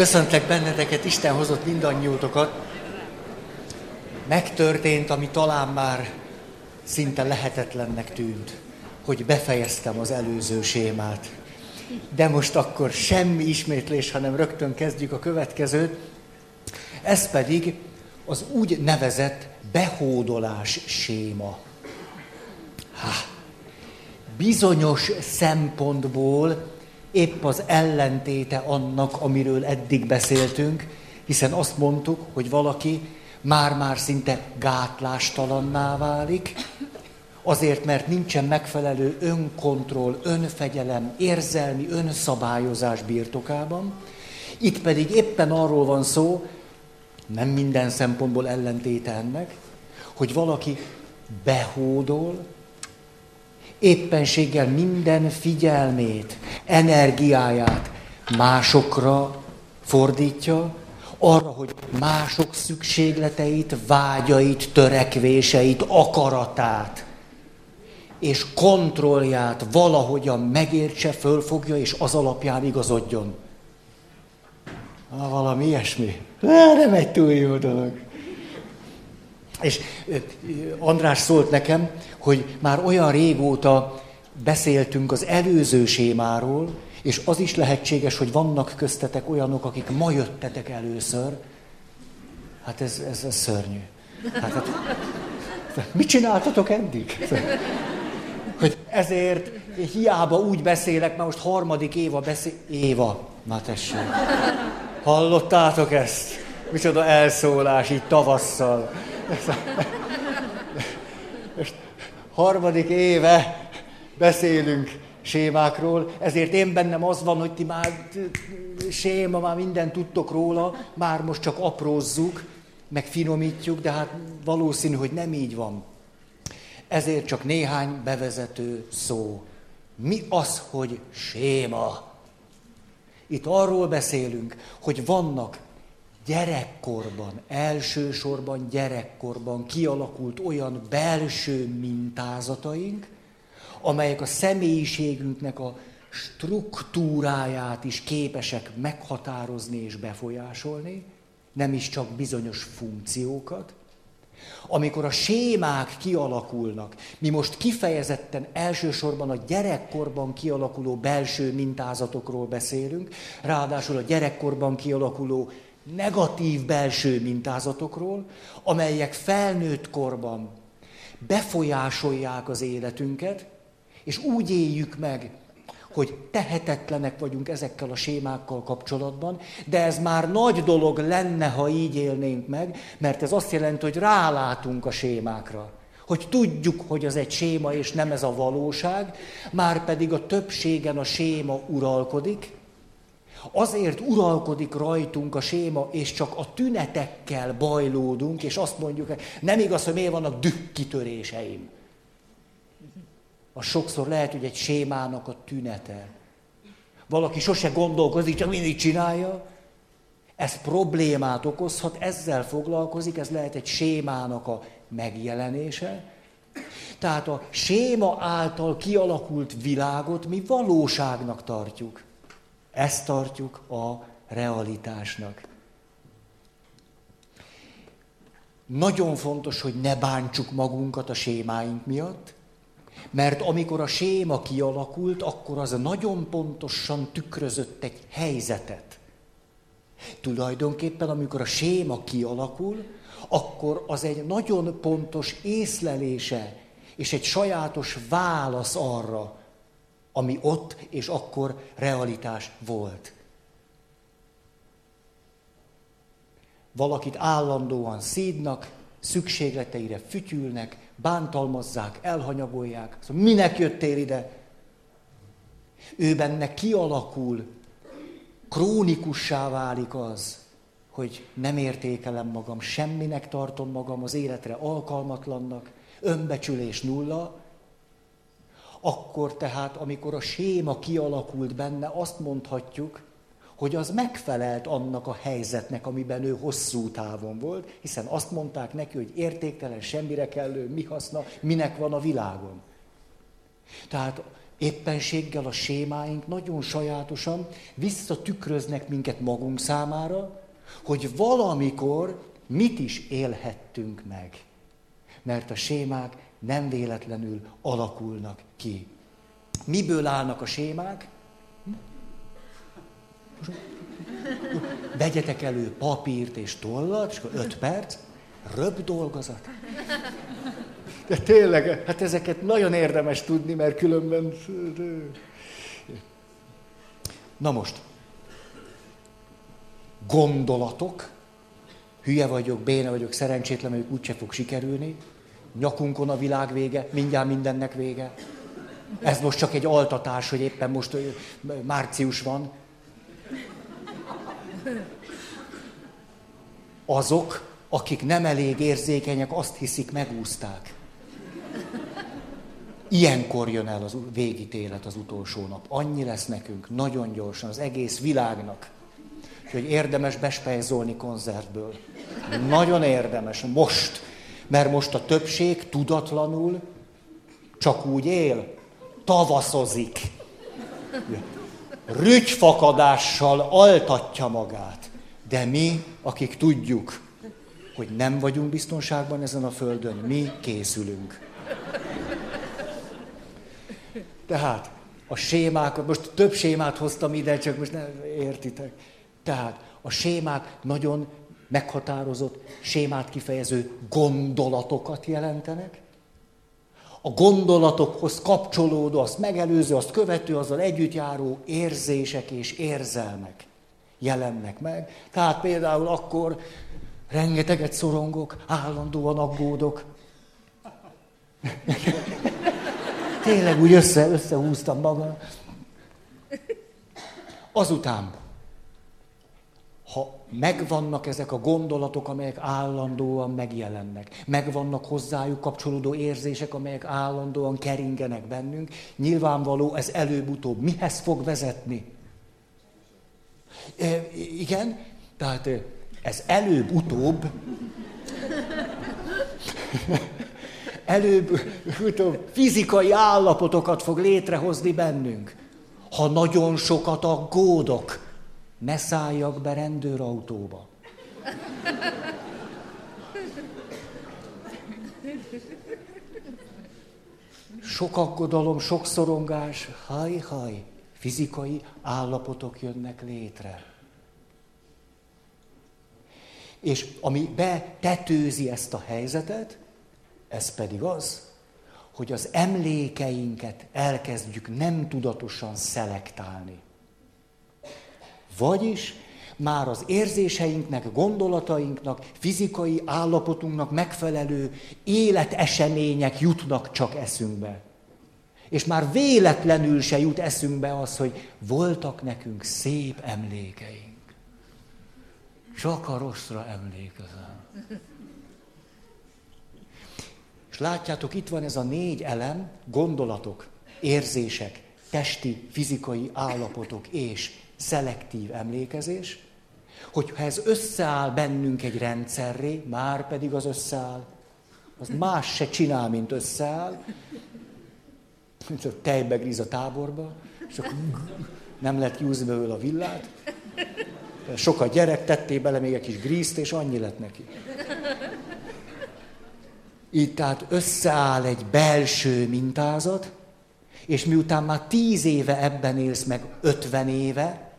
Köszöntek benneteket, Isten hozott mindannyiótokat. Megtörtént, ami talán már szinte lehetetlennek tűnt, hogy befejeztem az előző sémát. De most akkor semmi ismétlés, hanem rögtön kezdjük a következőt. Ez pedig az úgy nevezett behódolás séma. Há, bizonyos szempontból épp az ellentéte annak, amiről eddig beszéltünk, hiszen azt mondtuk, hogy valaki már-már szinte gátlástalanná válik, azért, mert nincsen megfelelő önkontroll, önfegyelem, érzelmi önszabályozás birtokában. Itt pedig éppen arról van szó, nem minden szempontból ellentéte ennek, hogy valaki behódol, éppenséggel minden figyelmét, energiáját másokra fordítja, arra, hogy mások szükségleteit, vágyait, törekvéseit, akaratát és kontrollját valahogyan megértse, fölfogja, és az alapján igazodjon. Ha, valami ilyesmi. Nem egy túl jó dolog. És András szólt nekem, hogy már olyan régóta beszéltünk az előző sémáról, és az is lehetséges, hogy vannak köztetek olyanok, akik ma jöttetek először. Hát ez, ez, ez szörnyű. Hát, hát, mit csináltatok eddig? Hogy ezért hiába úgy beszélek, mert most harmadik Éva beszél... Éva, na tessék. Hallottátok ezt? Micsoda elszólás így tavasszal. Harmadik éve beszélünk sémákról, ezért én bennem az van, hogy ti már séma, már mindent tudtok róla, már most csak aprózzuk, meg finomítjuk, de hát valószínű, hogy nem így van. Ezért csak néhány bevezető szó. Mi az, hogy séma? Itt arról beszélünk, hogy vannak gyerekkorban, elsősorban gyerekkorban kialakult olyan belső mintázataink, amelyek a személyiségünknek a struktúráját is képesek meghatározni és befolyásolni, nem is csak bizonyos funkciókat. Amikor a sémák kialakulnak, mi most kifejezetten elsősorban a gyerekkorban kialakuló belső mintázatokról beszélünk, ráadásul a gyerekkorban kialakuló negatív belső mintázatokról, amelyek felnőtt korban befolyásolják az életünket, és úgy éljük meg, hogy tehetetlenek vagyunk ezekkel a sémákkal kapcsolatban, de ez már nagy dolog lenne, ha így élnénk meg, mert ez azt jelenti, hogy rálátunk a sémákra. Hogy tudjuk, hogy az egy séma, és nem ez a valóság, már pedig a többségen a séma uralkodik, Azért uralkodik rajtunk a séma, és csak a tünetekkel bajlódunk, és azt mondjuk, nem igaz, hogy miért vannak dühkitöréseim. A sokszor lehet, hogy egy sémának a tünete. Valaki sose gondolkozik, csak mindig csinálja. Ez problémát okozhat, ezzel foglalkozik, ez lehet egy sémának a megjelenése. Tehát a séma által kialakult világot mi valóságnak tartjuk. Ezt tartjuk a realitásnak. Nagyon fontos, hogy ne bántsuk magunkat a sémáink miatt, mert amikor a séma kialakult, akkor az nagyon pontosan tükrözött egy helyzetet. Tulajdonképpen, amikor a séma kialakul, akkor az egy nagyon pontos észlelése és egy sajátos válasz arra, ami ott és akkor realitás volt. Valakit állandóan szídnak, szükségleteire fütyülnek, bántalmazzák, elhanyagolják. Szóval minek jöttél ide? Ő benne kialakul, krónikussá válik az, hogy nem értékelem magam, semminek tartom magam, az életre alkalmatlannak, önbecsülés nulla, akkor tehát, amikor a séma kialakult benne, azt mondhatjuk, hogy az megfelelt annak a helyzetnek, amiben ő hosszú távon volt, hiszen azt mondták neki, hogy értéktelen, semmire kellő, mi haszna, minek van a világon. Tehát éppenséggel a sémáink nagyon sajátosan visszatükröznek minket magunk számára, hogy valamikor mit is élhettünk meg. Mert a sémák nem véletlenül alakulnak ki. Miből állnak a sémák? Vegyetek elő papírt és tollat, és akkor öt perc, röbb dolgozat. De tényleg, hát ezeket nagyon érdemes tudni, mert különben... Na most, gondolatok, hülye vagyok, béna vagyok, szerencsétlen vagyok, úgyse fog sikerülni, nyakunkon a világ vége, mindjárt mindennek vége. Ez most csak egy altatás, hogy éppen most március van. Azok, akik nem elég érzékenyek, azt hiszik, megúzták. Ilyenkor jön el az végítélet, az utolsó nap. Annyi lesz nekünk, nagyon gyorsan, az egész világnak. hogy érdemes bespejzolni koncertből. Nagyon érdemes, most. Mert most a többség tudatlanul csak úgy él, tavaszozik. Rügyfakadással altatja magát. De mi, akik tudjuk, hogy nem vagyunk biztonságban ezen a földön, mi készülünk. Tehát a sémák, most több sémát hoztam ide, csak most nem értitek. Tehát a sémák nagyon meghatározott, sémát kifejező gondolatokat jelentenek. A gondolatokhoz kapcsolódó, azt megelőző, azt követő, azzal együtt járó érzések és érzelmek jelennek meg. Tehát például akkor rengeteget szorongok, állandóan aggódok. Tényleg úgy össze, összehúztam magam. Azután, megvannak ezek a gondolatok, amelyek állandóan megjelennek, megvannak hozzájuk kapcsolódó érzések, amelyek állandóan keringenek bennünk, nyilvánvaló ez előbb-utóbb mihez fog vezetni? E, igen, tehát ez előbb-utóbb előbb utóbb fizikai állapotokat fog létrehozni bennünk. Ha nagyon sokat aggódok, ne szálljak be rendőrautóba. Sok aggodalom, sok szorongás, haj-haj, fizikai állapotok jönnek létre. És ami betetőzi ezt a helyzetet, ez pedig az, hogy az emlékeinket elkezdjük nem tudatosan szelektálni. Vagyis már az érzéseinknek, gondolatainknak, fizikai állapotunknak megfelelő életesemények jutnak csak eszünkbe. És már véletlenül se jut eszünkbe az, hogy voltak nekünk szép emlékeink. Csak a rosszra emlékezem. És látjátok, itt van ez a négy elem, gondolatok, érzések, testi, fizikai állapotok és szelektív emlékezés, hogyha ez összeáll bennünk egy rendszerré, már pedig az összeáll, az más se csinál, mint összeáll, mint a tejbe gríz a táborba, és akkor nem lehet kiúzni belőle a villát, sokat gyerek, tetté bele még egy kis grízt, és annyi lett neki. Így tehát összeáll egy belső mintázat, és miután már tíz éve ebben élsz, meg ötven éve,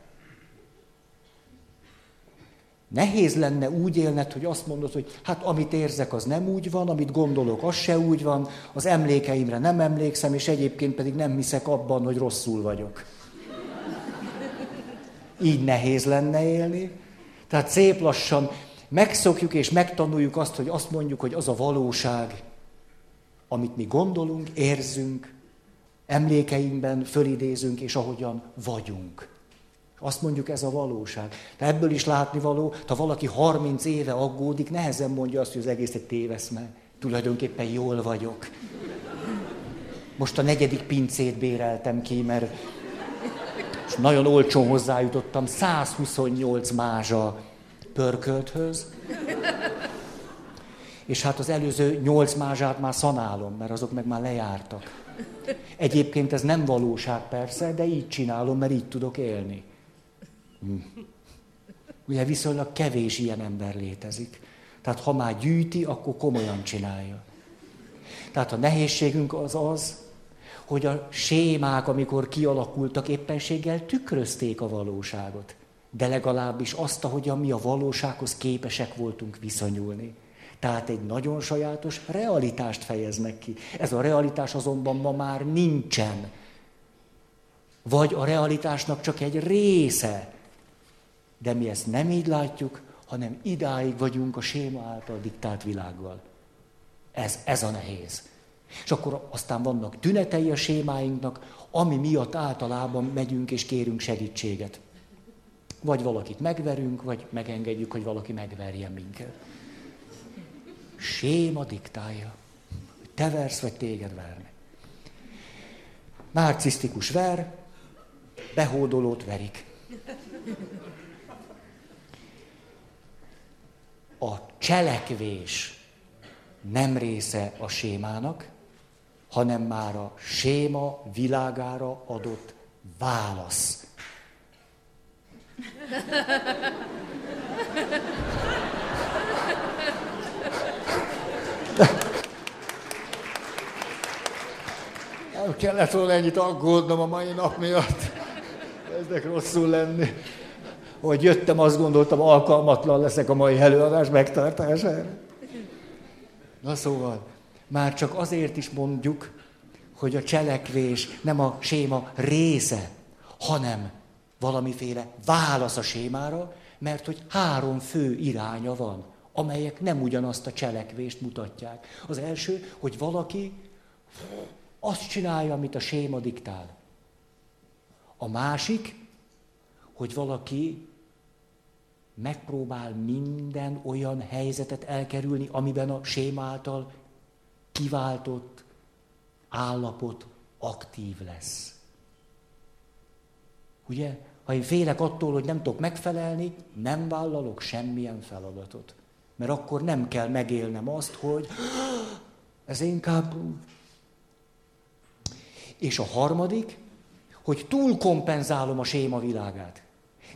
Nehéz lenne úgy élned, hogy azt mondod, hogy hát amit érzek, az nem úgy van, amit gondolok, az se úgy van, az emlékeimre nem emlékszem, és egyébként pedig nem hiszek abban, hogy rosszul vagyok. Így nehéz lenne élni. Tehát szép lassan megszokjuk és megtanuljuk azt, hogy azt mondjuk, hogy az a valóság, amit mi gondolunk, érzünk, emlékeinkben fölidézünk, és ahogyan vagyunk. Azt mondjuk, ez a valóság. De ebből is látni való, ha valaki 30 éve aggódik, nehezen mondja azt, hogy az egész egy téveszme. Tulajdonképpen jól vagyok. Most a negyedik pincét béreltem ki, mert és nagyon olcsón hozzájutottam 128 mázsa pörkölthöz. És hát az előző 8 mázsát már szanálom, mert azok meg már lejártak. Egyébként ez nem valóság persze, de így csinálom, mert így tudok élni. Hm. Ugye viszonylag kevés ilyen ember létezik. Tehát ha már gyűjti, akkor komolyan csinálja. Tehát a nehézségünk az az, hogy a sémák, amikor kialakultak, éppenséggel tükrözték a valóságot. De legalábbis azt, ahogyan mi a valósághoz képesek voltunk viszonyulni. Tehát egy nagyon sajátos realitást fejeznek ki. Ez a realitás azonban ma már nincsen. Vagy a realitásnak csak egy része. De mi ezt nem így látjuk, hanem idáig vagyunk a séma által diktált világgal. Ez, ez a nehéz. És akkor aztán vannak tünetei a sémáinknak, ami miatt általában megyünk és kérünk segítséget. Vagy valakit megverünk, vagy megengedjük, hogy valaki megverjen minket. Séma diktálja. Te versz, vagy téged verni. Narcisztikus ver, behódolót verik. A cselekvés nem része a sémának, hanem már a séma világára adott válasz. Nem kellett volna ennyit aggódnom a mai nap miatt. Kezdek rosszul lenni. Hogy jöttem, azt gondoltam, alkalmatlan leszek a mai előadás megtartására. Na szóval, már csak azért is mondjuk, hogy a cselekvés nem a séma része, hanem valamiféle válasz a sémára, mert hogy három fő iránya van, amelyek nem ugyanazt a cselekvést mutatják. Az első, hogy valaki azt csinálja, amit a séma diktál. A másik, hogy valaki megpróbál minden olyan helyzetet elkerülni, amiben a séma által kiváltott állapot aktív lesz. Ugye? Ha én félek attól, hogy nem tudok megfelelni, nem vállalok semmilyen feladatot. Mert akkor nem kell megélnem azt, hogy ez inkább... És a harmadik, hogy túl kompenzálom a séma világát.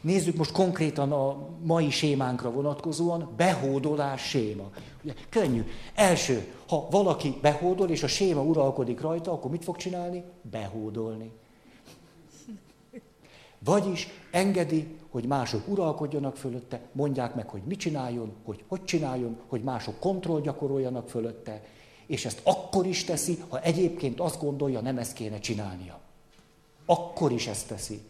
Nézzük most konkrétan a mai sémánkra vonatkozóan, behódolás séma. Ugye, könnyű. Első, ha valaki behódol, és a séma uralkodik rajta, akkor mit fog csinálni? Behódolni. Vagyis engedi, hogy mások uralkodjanak fölötte, mondják meg, hogy mit csináljon, hogy hogy csináljon, hogy mások kontroll gyakoroljanak fölötte, és ezt akkor is teszi, ha egyébként azt gondolja, nem ezt kéne csinálnia. Akkor is ezt teszi.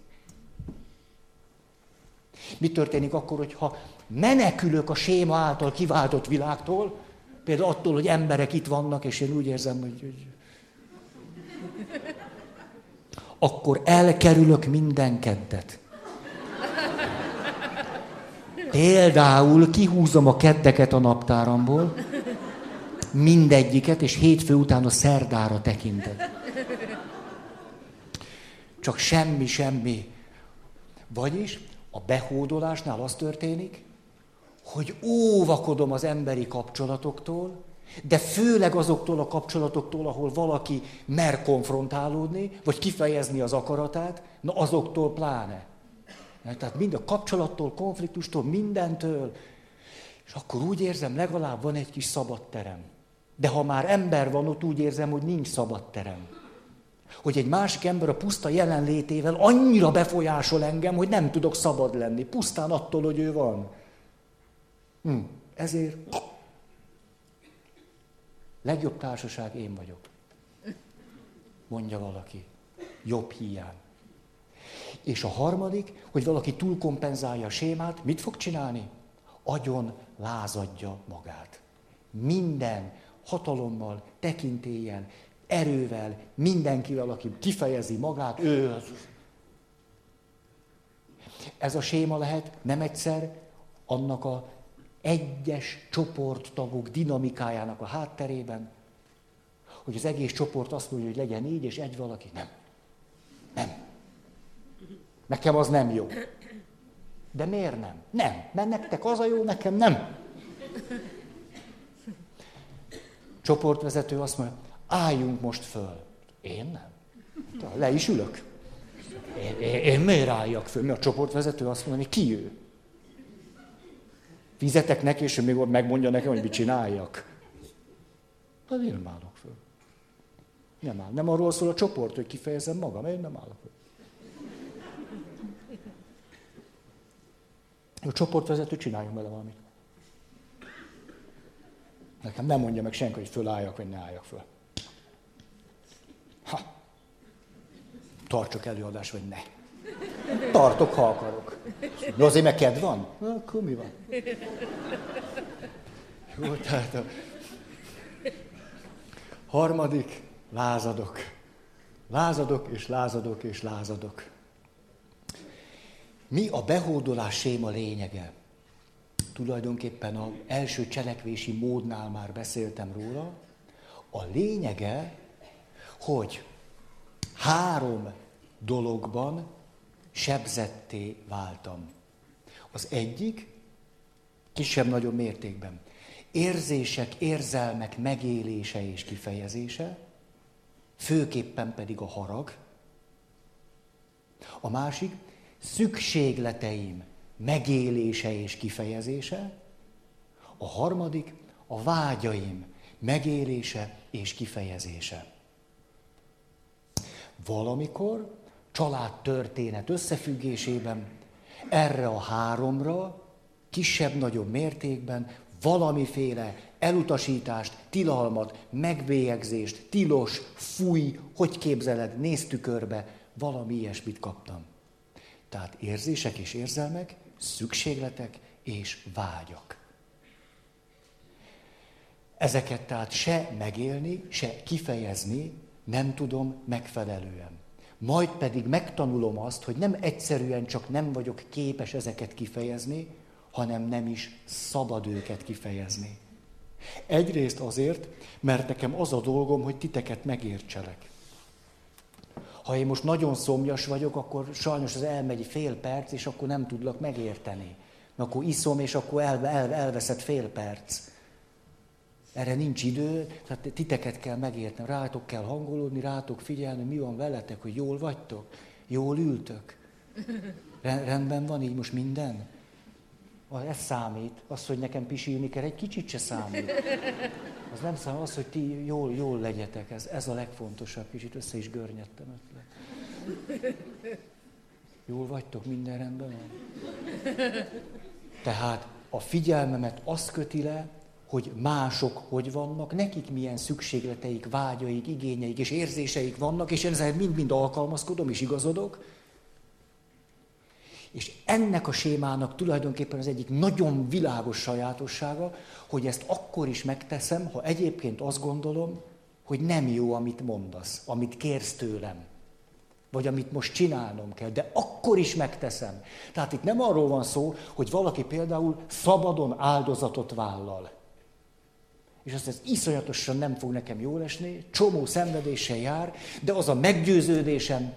Mi történik akkor, hogyha menekülök a séma által kiváltott világtól, például attól, hogy emberek itt vannak, és én úgy érzem, hogy, hogy... akkor elkerülök minden keddet. Például kihúzom a keddeket a naptáramból, mindegyiket, és hétfő után a szerdára tekintek. Csak semmi, semmi. Vagyis a behódolásnál az történik, hogy óvakodom az emberi kapcsolatoktól, de főleg azoktól a kapcsolatoktól, ahol valaki mer konfrontálódni, vagy kifejezni az akaratát, na azoktól pláne. Tehát mind a kapcsolattól, konfliktustól, mindentől. És akkor úgy érzem, legalább van egy kis szabad terem. De ha már ember van ott, úgy érzem, hogy nincs szabad terem hogy egy másik ember a puszta jelenlétével annyira befolyásol engem, hogy nem tudok szabad lenni, pusztán attól, hogy ő van. Hm. Ezért legjobb társaság én vagyok. Mondja valaki. Jobb hiány. És a harmadik, hogy valaki túlkompenzálja a sémát, mit fog csinálni? Agyon lázadja magát. Minden hatalommal, tekintélyen, erővel, mindenkivel, aki kifejezi magát, ő az. Ez a séma lehet nem egyszer annak a egyes csoporttagok dinamikájának a hátterében, hogy az egész csoport azt mondja, hogy legyen így, és egy valaki nem. Nem. Nekem az nem jó. De miért nem? Nem. Mert nektek az a jó, nekem nem. Csoportvezető azt mondja, álljunk most föl. Én nem. Le is ülök. Én, én, én miért álljak föl? Mi a csoportvezető azt mondja, ki ő? Fizetek neki, és ő még megmondja nekem, hogy mit csináljak. Hát én nem állok föl. Nem áll. Nem arról szól a csoport, hogy kifejezem magam, én nem állok föl. A csoportvezető csináljon vele valamit. Nekem nem mondja meg senki, hogy fölálljak, vagy ne álljak föl. Ha. Tartsak előadás, vagy ne. Tartok, ha akarok. De azért meg kedv van? Akkor mi van? Jó, tehát a harmadik, lázadok. Lázadok, és lázadok, és lázadok. Mi a behódolás séma lényege? Tulajdonképpen az első cselekvési módnál már beszéltem róla. A lényege, hogy három dologban sebzetté váltam. Az egyik, kisebb-nagyobb mértékben, érzések, érzelmek megélése és kifejezése, főképpen pedig a harag. A másik, szükségleteim megélése és kifejezése. A harmadik, a vágyaim megélése és kifejezése. Valamikor családtörténet összefüggésében erre a háromra kisebb-nagyobb mértékben valamiféle elutasítást, tilalmat, megbélyegzést, tilos, fúj, hogy képzeled, nézd tükörbe, valami ilyesmit kaptam. Tehát érzések és érzelmek, szükségletek és vágyak. Ezeket tehát se megélni, se kifejezni nem tudom megfelelően. Majd pedig megtanulom azt, hogy nem egyszerűen csak nem vagyok képes ezeket kifejezni, hanem nem is szabad őket kifejezni. Egyrészt azért, mert nekem az a dolgom, hogy titeket megértselek. Ha én most nagyon szomjas vagyok, akkor sajnos az elmegy fél perc, és akkor nem tudlak megérteni. Mert akkor iszom, és akkor el, el, elveszett fél perc. Erre nincs idő, tehát titeket kell megérteni, rátok kell hangolódni, rátok figyelni, mi van veletek, hogy jól vagytok, jól ültök. Rendben van így most minden? Ez számít. Az, hogy nekem pisilni kell, egy kicsit se számít. Az nem számít, az, hogy ti jól, jól legyetek. Ez, ez a legfontosabb. Kicsit össze is görnyedtem ötlet. Jól vagytok, minden rendben van? Tehát a figyelmemet az köti le, hogy mások hogy vannak, nekik milyen szükségleteik, vágyaik, igényeik és érzéseik vannak, és én ezzel mind-mind alkalmazkodom és igazodok. És ennek a sémának tulajdonképpen az egyik nagyon világos sajátossága, hogy ezt akkor is megteszem, ha egyébként azt gondolom, hogy nem jó, amit mondasz, amit kérsz tőlem, vagy amit most csinálnom kell, de akkor is megteszem. Tehát itt nem arról van szó, hogy valaki például szabadon áldozatot vállal és azt ez iszonyatosan nem fog nekem jól esni, csomó szenvedéssel jár, de az a meggyőződésem,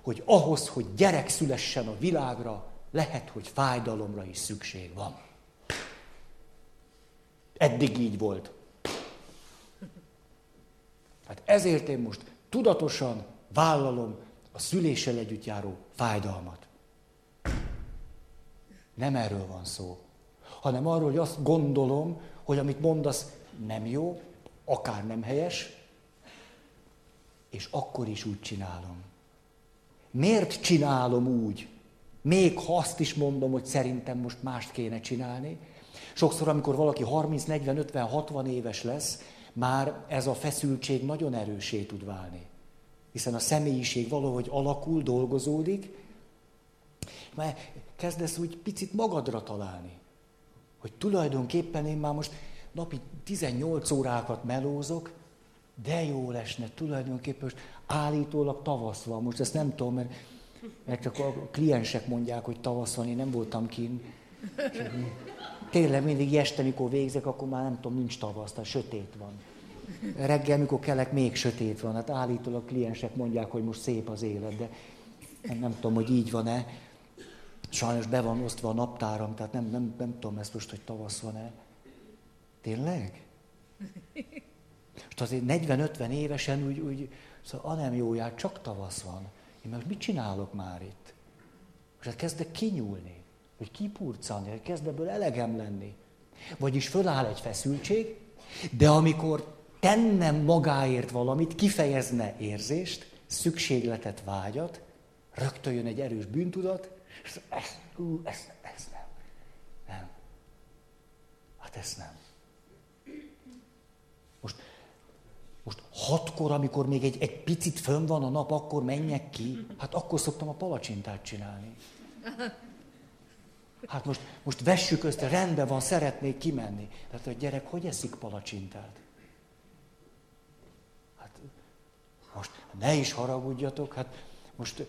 hogy ahhoz, hogy gyerek szülessen a világra, lehet, hogy fájdalomra is szükség van. Eddig így volt. Hát ezért én most tudatosan vállalom a szüléssel együtt járó fájdalmat. Nem erről van szó, hanem arról, hogy azt gondolom, hogy amit mondasz, nem jó, akár nem helyes, és akkor is úgy csinálom. Miért csinálom úgy? Még ha azt is mondom, hogy szerintem most mást kéne csinálni. Sokszor, amikor valaki 30, 40, 50, 60 éves lesz, már ez a feszültség nagyon erősé tud válni. Hiszen a személyiség valahogy alakul, dolgozódik, mert kezdesz úgy picit magadra találni. Hogy tulajdonképpen én már most napi 18 órákat melózok, de jó lesne tulajdonképpen, most állítólag tavasz van, most ezt nem tudom, mert, mert csak a kliensek mondják, hogy tavasz van, én nem voltam kin. Tényleg mindig este, mikor végzek, akkor már nem tudom, nincs tavasz, tehát sötét van. Reggel, mikor kelek, még sötét van. Hát állítólag kliensek mondják, hogy most szép az élet, de nem tudom, hogy így van-e. Sajnos be van osztva a naptáram, tehát nem, nem, nem tudom ezt most, hogy tavasz van-e. Tényleg? Most azért 40-50 évesen úgy, úgy Szóval a nem jóját, csak tavasz van. Én most mit csinálok már itt? Most hát kezdek kinyúlni, vagy kipurcani, hogy kezd ebből elegem lenni. Vagyis föláll egy feszültség, de amikor tennem magáért valamit, kifejezne érzést, szükségletet, vágyat, rögtön jön egy erős bűntudat, és ez, ú, ez, ez nem. Nem. Hát ez nem. Most, most hatkor, amikor még egy, egy picit fönn van a nap, akkor menjek ki. Hát akkor szoktam a palacsintát csinálni. Hát most, most vessük össze, rendben van, szeretnék kimenni. Tehát a gyerek hogy eszik palacsintát? Hát most ne is haragudjatok, hát most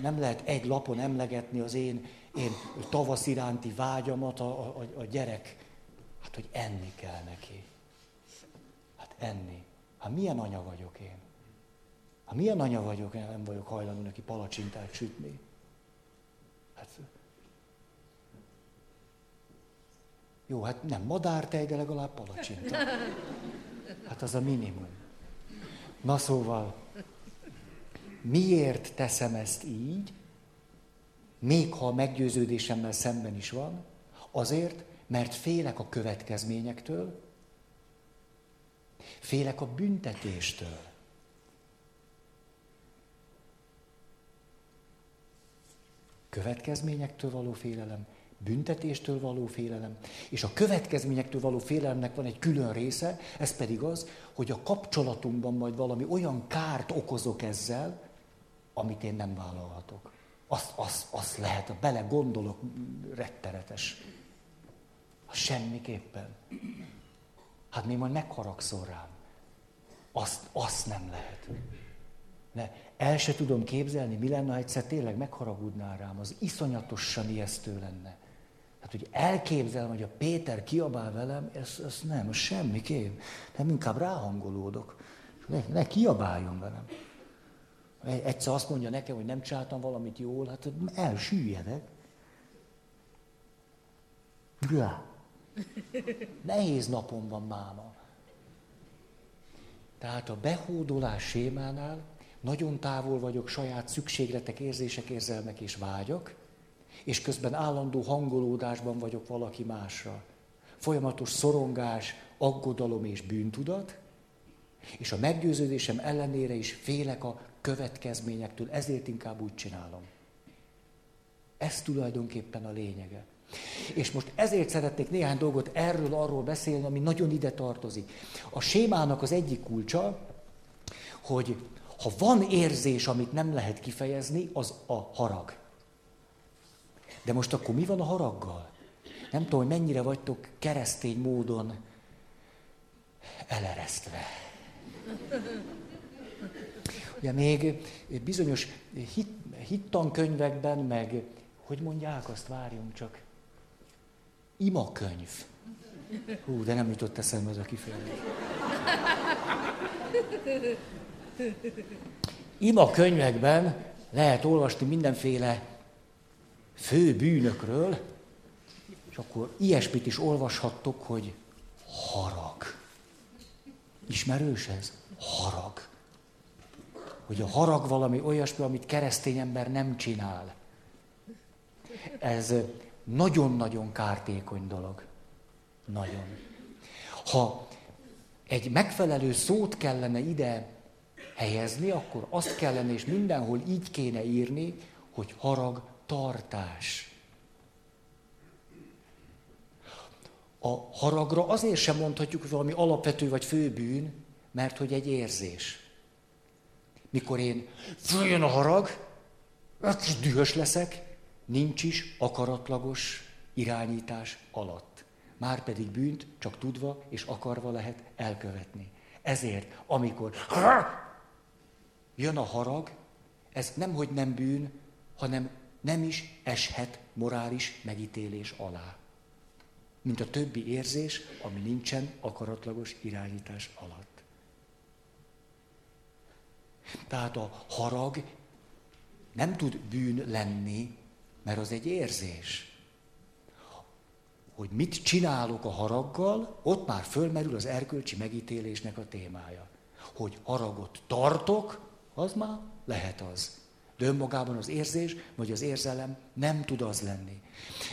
nem lehet egy lapon emlegetni az én, én tavasz iránti vágyamat a, a, a gyerek. Hát, hogy enni kell neki. Hát enni. Hát milyen anya vagyok én? Hát milyen anya vagyok, én nem vagyok hajlandó neki palacsintát sütni. Hát, jó, hát nem madártej, de legalább palacsinta. Hát az a minimum. Na szóval, Miért teszem ezt így, még ha a meggyőződésemmel szemben is van? Azért, mert félek a következményektől, félek a büntetéstől. Következményektől való félelem, büntetéstől való félelem, és a következményektől való félelemnek van egy külön része, ez pedig az, hogy a kapcsolatunkban majd valami olyan kárt okozok ezzel, amit én nem vállalhatok. Azt, azt, azt lehet, bele gondolok, retteretes. Semmiképpen. Hát mi majd megharagszol rám. Azt, azt nem lehet. Ne, el se tudom képzelni, mi lenne, ha egyszer tényleg megharagudnál rám. Az iszonyatosan ijesztő lenne. Hát, hogy elképzelem, hogy a Péter kiabál velem, ez, ez nem, semmiképp. Nem, inkább ráhangolódok. Ne, ne kiabáljon velem. Egyszer azt mondja nekem, hogy nem csináltam valamit jól, hát elsüllyedek. Gá. Nehéz napom van máma. Tehát a behódolás sémánál nagyon távol vagyok saját szükségletek, érzések, érzelmek és vágyak, és közben állandó hangolódásban vagyok valaki másra. Folyamatos szorongás, aggodalom és bűntudat, és a meggyőződésem ellenére is félek a következményektől, ezért inkább úgy csinálom. Ez tulajdonképpen a lényege. És most ezért szeretnék néhány dolgot erről, arról beszélni, ami nagyon ide tartozik. A sémának az egyik kulcsa, hogy ha van érzés, amit nem lehet kifejezni, az a harag. De most akkor mi van a haraggal? Nem tudom, hogy mennyire vagytok keresztény módon eleresztve. Ugye még bizonyos hit, hittankönyvekben, meg hogy mondják azt, várjunk csak, imakönyv. Hú, de nem jutott eszembe ez a kifejezés. Ima könyvekben lehet olvasni mindenféle fő bűnökről, és akkor ilyesmit is olvashattok, hogy harag. Ismerős ez? Harag hogy a harag valami olyasmi, amit keresztény ember nem csinál. Ez nagyon-nagyon kártékony dolog. Nagyon. Ha egy megfelelő szót kellene ide helyezni, akkor azt kellene, és mindenhol így kéne írni, hogy harag tartás. A haragra azért sem mondhatjuk, hogy valami alapvető vagy főbűn, mert hogy egy érzés. Mikor én följön a harag, dühös leszek, nincs is akaratlagos irányítás alatt. Már pedig bűnt csak tudva és akarva lehet elkövetni. Ezért, amikor jön a harag, ez nem, hogy nem bűn, hanem nem is eshet morális megítélés alá. Mint a többi érzés, ami nincsen akaratlagos irányítás alatt. Tehát a harag nem tud bűn lenni, mert az egy érzés. Hogy mit csinálok a haraggal, ott már fölmerül az erkölcsi megítélésnek a témája. hogy haragot tartok, az már lehet az. De önmagában az érzés, vagy az érzelem nem tud az lenni.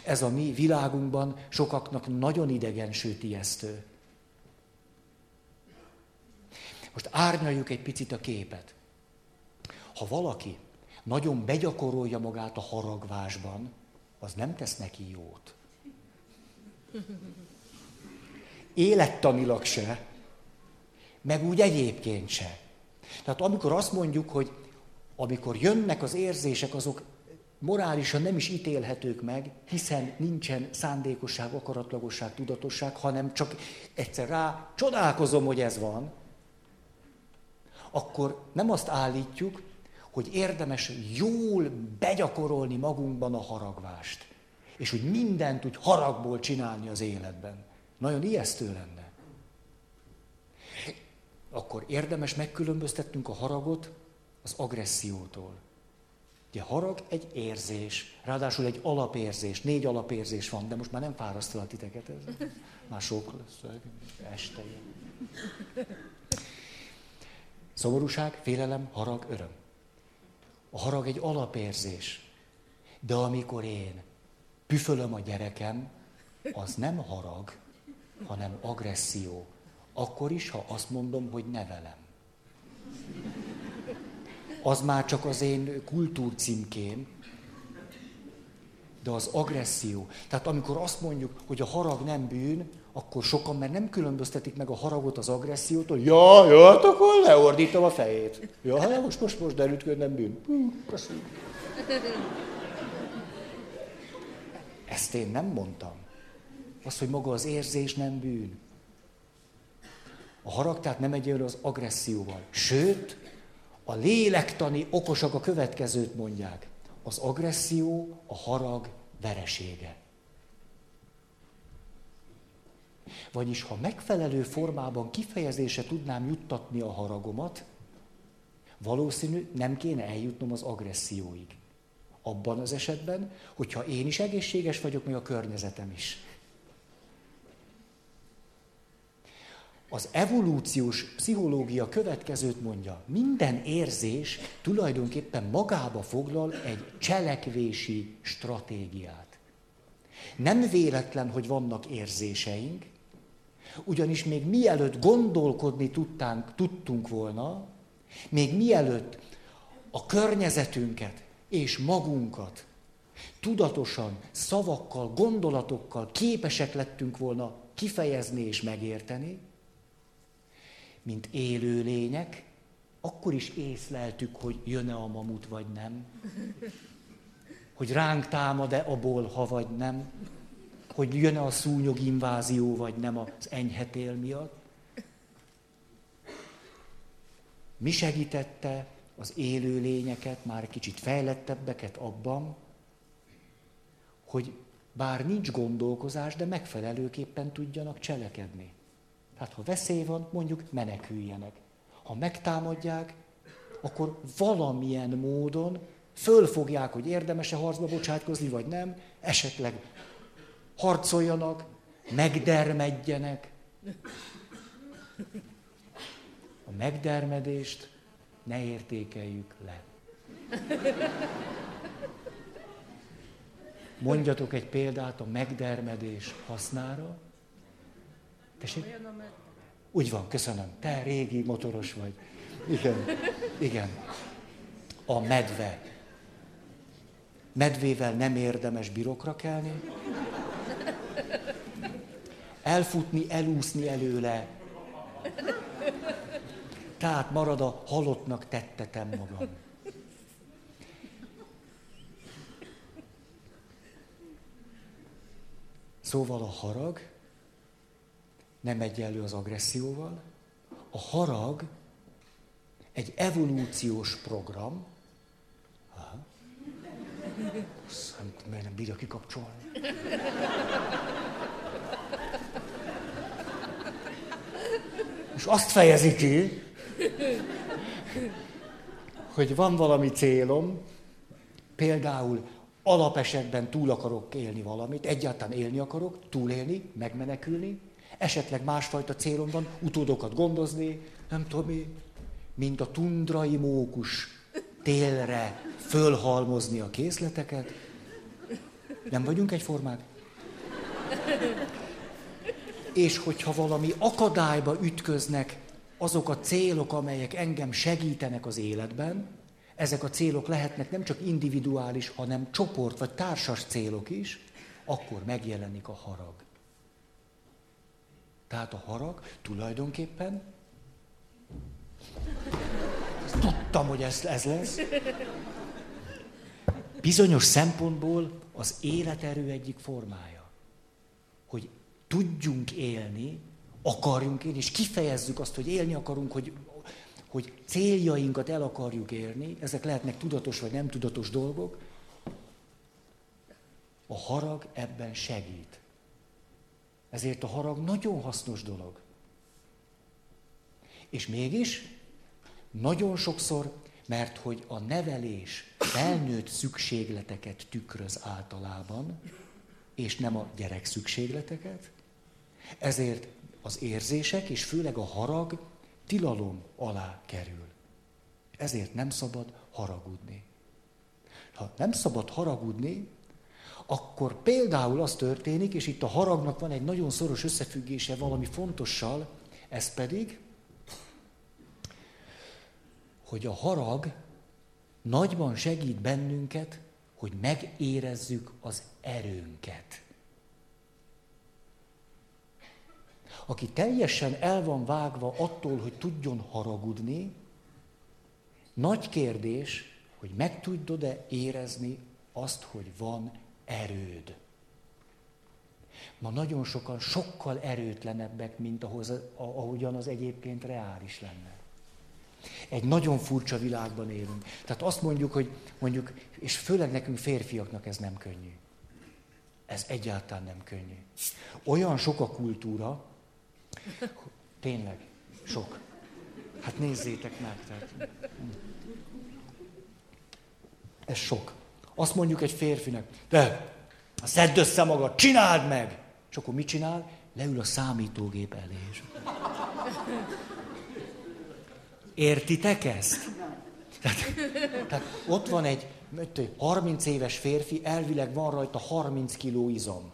Ez a mi világunkban sokaknak nagyon idegen, sőt ijesztő. Most árnyaljuk egy picit a képet. Ha valaki nagyon begyakorolja magát a haragvásban, az nem tesz neki jót. Élettanilag se, meg úgy egyébként se. Tehát amikor azt mondjuk, hogy amikor jönnek az érzések, azok morálisan nem is ítélhetők meg, hiszen nincsen szándékosság, akaratlagosság, tudatosság, hanem csak egyszer rá csodálkozom, hogy ez van, akkor nem azt állítjuk, hogy érdemes jól begyakorolni magunkban a haragvást. És hogy mindent úgy haragból csinálni az életben. Nagyon ijesztő lenne. Akkor érdemes megkülönböztetnünk a haragot az agressziótól. Ugye harag egy érzés, ráadásul egy alapérzés, négy alapérzés van, de most már nem fárasztal titeket ez. Már sok lesz, este Szomorúság, félelem, harag, öröm. A harag egy alapérzés. De amikor én püfölöm a gyerekem, az nem harag, hanem agresszió. Akkor is, ha azt mondom, hogy nevelem. Az már csak az én kultúrcímkém, de az agresszió. Tehát amikor azt mondjuk, hogy a harag nem bűn, akkor sokan mert nem különböztetik meg a haragot az agressziótól. Ja, ja, hát akkor leordítom a fejét. Ja, hát most, most, most derült, nem bűn. köszönöm. Ezt én nem mondtam. Az, hogy maga az érzés nem bűn. A harag tehát nem egyenlő az agresszióval. Sőt, a lélektani okosak a következőt mondják. Az agresszió a harag veresége. Vagyis ha megfelelő formában kifejezése tudnám juttatni a haragomat, valószínű nem kéne eljutnom az agresszióig. Abban az esetben, hogyha én is egészséges vagyok, meg a környezetem is. Az evolúciós pszichológia következőt mondja, minden érzés tulajdonképpen magába foglal egy cselekvési stratégiát. Nem véletlen, hogy vannak érzéseink, ugyanis még mielőtt gondolkodni tudtánk, tudtunk volna, még mielőtt a környezetünket és magunkat tudatosan, szavakkal, gondolatokkal képesek lettünk volna kifejezni és megérteni, mint élő lények, akkor is észleltük, hogy jön-e a mamut, vagy nem. Hogy ránk támad-e a bolha, vagy nem hogy jön-e a szúnyog invázió, vagy nem az enyhetél miatt. Mi segítette az élő lényeket, már kicsit fejlettebbeket abban, hogy bár nincs gondolkozás, de megfelelőképpen tudjanak cselekedni. Tehát ha veszély van, mondjuk meneküljenek. Ha megtámadják, akkor valamilyen módon fölfogják, hogy érdemes-e harcba bocsátkozni, vagy nem, esetleg harcoljanak, megdermedjenek. A megdermedést ne értékeljük le. Mondjatok egy példát a megdermedés hasznára. Tessék? Úgy van, köszönöm. Te régi motoros vagy. Igen, igen. A medve. Medvével nem érdemes birokra kelni elfutni, elúszni előle. Tehát marad a halottnak tettetem magam. Szóval a harag nem egyenlő az agresszióval. A harag egy evolúciós program. Aha. Miért nem bírja kikapcsolni? És azt fejezi ki, hogy van valami célom, például alapesetben túl akarok élni valamit, egyáltalán élni akarok, túlélni, megmenekülni, esetleg másfajta célom van, utódokat gondozni, nem tudom mi, mint a tundrai mókus télre fölhalmozni a készleteket. Nem vagyunk egyformák? És hogyha valami akadályba ütköznek azok a célok, amelyek engem segítenek az életben, ezek a célok lehetnek nem csak individuális, hanem csoport vagy társas célok is, akkor megjelenik a harag. Tehát a harag tulajdonképpen, tudtam, hogy ez, ez lesz, bizonyos szempontból az életerő egyik formája. Tudjunk élni, akarjunk élni, és kifejezzük azt, hogy élni akarunk, hogy, hogy céljainkat el akarjuk érni, ezek lehetnek tudatos vagy nem tudatos dolgok, a harag ebben segít. Ezért a harag nagyon hasznos dolog. És mégis nagyon sokszor, mert hogy a nevelés felnőtt szükségleteket tükröz általában, és nem a gyerek szükségleteket, ezért az érzések, és főleg a harag tilalom alá kerül. Ezért nem szabad haragudni. Ha nem szabad haragudni, akkor például az történik, és itt a haragnak van egy nagyon szoros összefüggése valami fontossal, ez pedig, hogy a harag nagyban segít bennünket, hogy megérezzük az erőnket. Aki teljesen el van vágva attól, hogy tudjon haragudni, nagy kérdés, hogy meg tudod-e érezni azt, hogy van erőd. Ma nagyon sokan sokkal erőtlenebbek, mint ahhoz, ahogyan az egyébként reális lenne. Egy nagyon furcsa világban élünk. Tehát azt mondjuk, hogy mondjuk, és főleg nekünk férfiaknak ez nem könnyű. Ez egyáltalán nem könnyű. Olyan sok a kultúra, tényleg, sok. Hát nézzétek meg. Tehát. Ez sok. Azt mondjuk egy férfinek, de szedd össze magad, csináld meg! És akkor mit csinál? Leül a számítógép elé. És... Értitek ezt? Tehát, tehát ott van egy 30 éves férfi, elvileg van rajta 30 kiló izom.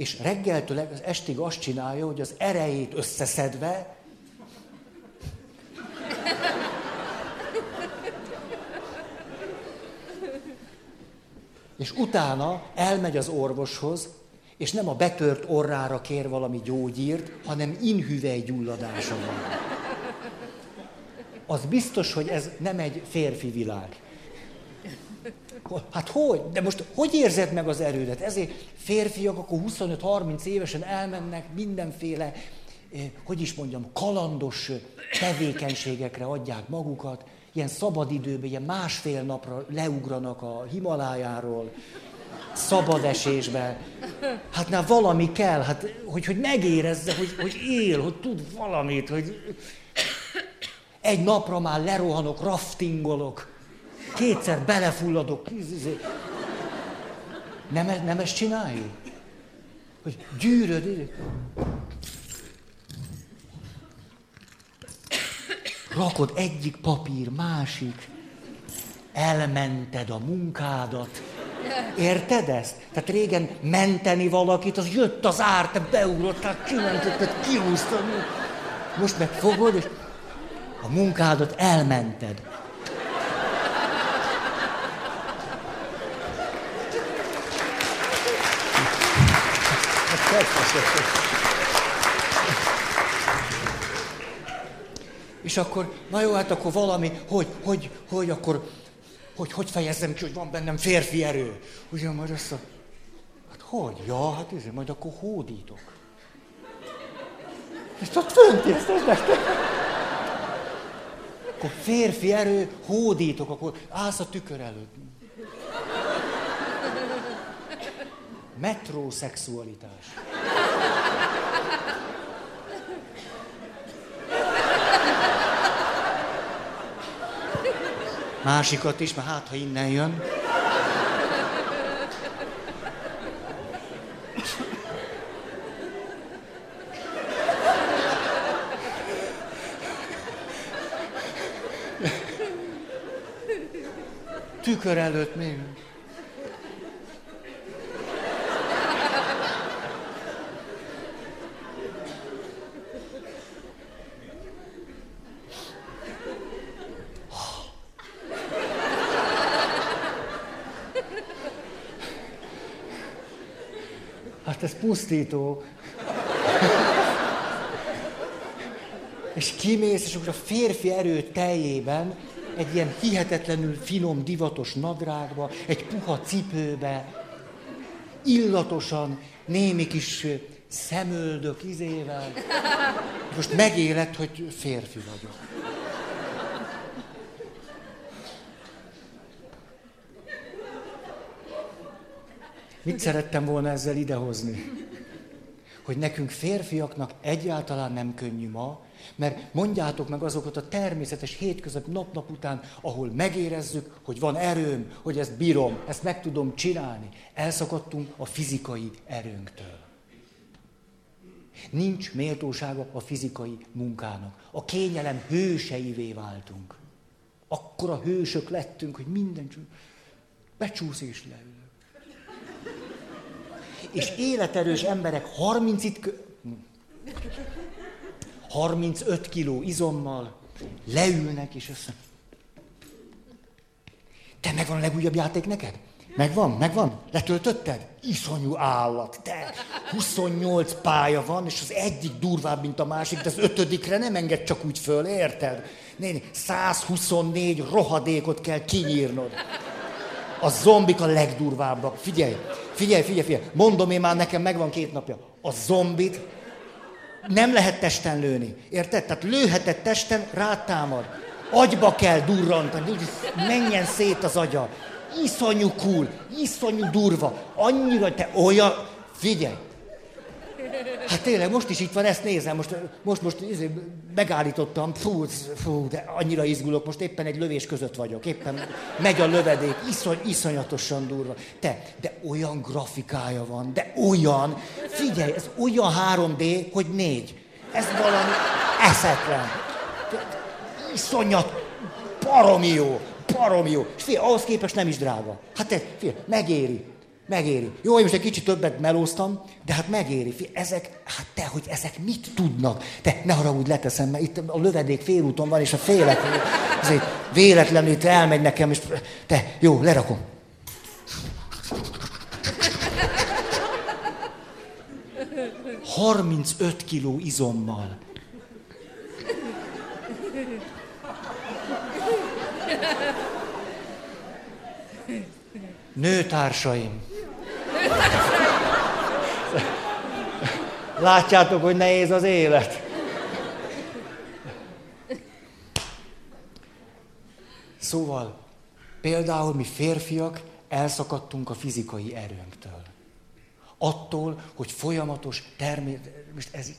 És reggeltől az estig azt csinálja, hogy az erejét összeszedve és utána elmegy az orvoshoz, és nem a betört orrára kér valami gyógyírt, hanem inhüvelygyulladása van. Az biztos, hogy ez nem egy férfi világ. Hát hogy? De most hogy érzed meg az erődet? Ezért férfiak akkor 25-30 évesen elmennek mindenféle, eh, hogy is mondjam, kalandos tevékenységekre adják magukat, ilyen szabadidőben, ilyen másfél napra leugranak a Himalájáról, szabad esésbe. Hát na valami kell, hát, hogy, hogy megérezze, hogy, hogy él, hogy tud valamit, hogy egy napra már lerohanok, raftingolok, kétszer belefulladok. Nem, e- nem ezt csináljuk? Hogy gyűröd, rakod egyik papír, másik, elmented a munkádat. Érted ezt? Tehát régen menteni valakit, az jött az ár, te beugrottál, kimentetted, kihúztad. Most meg fogod, és a munkádat elmented. És akkor, na jó, hát akkor valami, hogy, hogy, hogy akkor, hogy, hogy fejezzem ki, hogy van bennem férfi erő. Ugye majd azt a, hát hogy? Ja, hát ezért majd akkor hódítok. És ott fönt érted nektek? Akkor férfi erő, hódítok, akkor állsz a tükör előtt. Metrószexualitás. Másikat is, mert hát, ha innen jön. Tükör előtt még. Hát ez pusztító. és kimész, és akkor a férfi erő teljében egy ilyen hihetetlenül finom, divatos nadrágba, egy puha cipőbe, illatosan, némi kis szemöldök izével. Most megéled, hogy férfi vagyok. Mit szerettem volna ezzel idehozni? Hogy nekünk férfiaknak egyáltalán nem könnyű ma, mert mondjátok meg azokat a természetes hétköznap nap-nap után, ahol megérezzük, hogy van erőm, hogy ezt bírom, ezt meg tudom csinálni. Elszakadtunk a fizikai erőnktől. Nincs méltósága a fizikai munkának. A kényelem hőseivé váltunk. A hősök lettünk, hogy minden csak becsúsz és leül. És életerős emberek 30 itt 35 kiló izommal leülnek, és össze. Te megvan a legújabb játék neked? Megvan, megvan? Letöltötted? Iszonyú állat, te! 28 pálya van, és az egyik durvább, mint a másik, de az ötödikre nem enged csak úgy föl, érted? Néni, 124 rohadékot kell kinyírnod. A zombik a legdurvábbak. Figyelj, figyelj, figyelj, figyelj. Mondom én már, nekem megvan két napja. A zombit nem lehet testen lőni. Érted? Tehát lőhetett testen, rátámad. Agyba kell durrantani, menjen szét az agya. Iszonyú cool, iszonyú durva. Annyira te olyan... Figyelj! Hát tényleg, most is itt van, ezt nézem, most, most, most izé, megállítottam, fú, fú, de annyira izgulok, most éppen egy lövés között vagyok, éppen megy a lövedék, iszony, iszonyatosan durva. Te, de olyan grafikája van, de olyan, figyelj, ez olyan 3D, hogy négy. Ez valami eszetlen. Iszonyat, baromi jó, baromi jó. És figyelj, ahhoz képest nem is drága. Hát te, figyelj, megéri. Megéri. Jó, én most egy kicsit többet melóztam, de hát megéri. Ezek, hát te, hogy ezek mit tudnak? Te, ne haragudj, leteszem, mert itt a lövedék félúton van, és a félek, azért véletlenül itt elmegy nekem, és te, jó, lerakom. Harmincöt kiló izommal. Nőtársaim, Látjátok, hogy nehéz az élet. Szóval, például mi férfiak elszakadtunk a fizikai erőnktől. Attól, hogy folyamatos termé- ez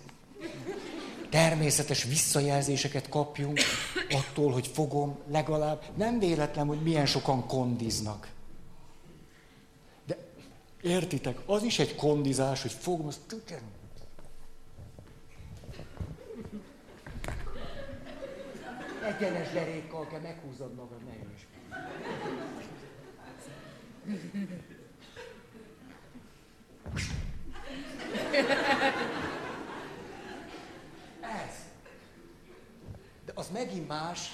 természetes visszajelzéseket kapjunk, attól, hogy fogom legalább, nem véletlen, hogy milyen sokan kondiznak. Értitek? Az is egy kondizás, hogy fogom azt... Egyenes derékkal kell meghúzod magad, ne is. Ez. De az megint más,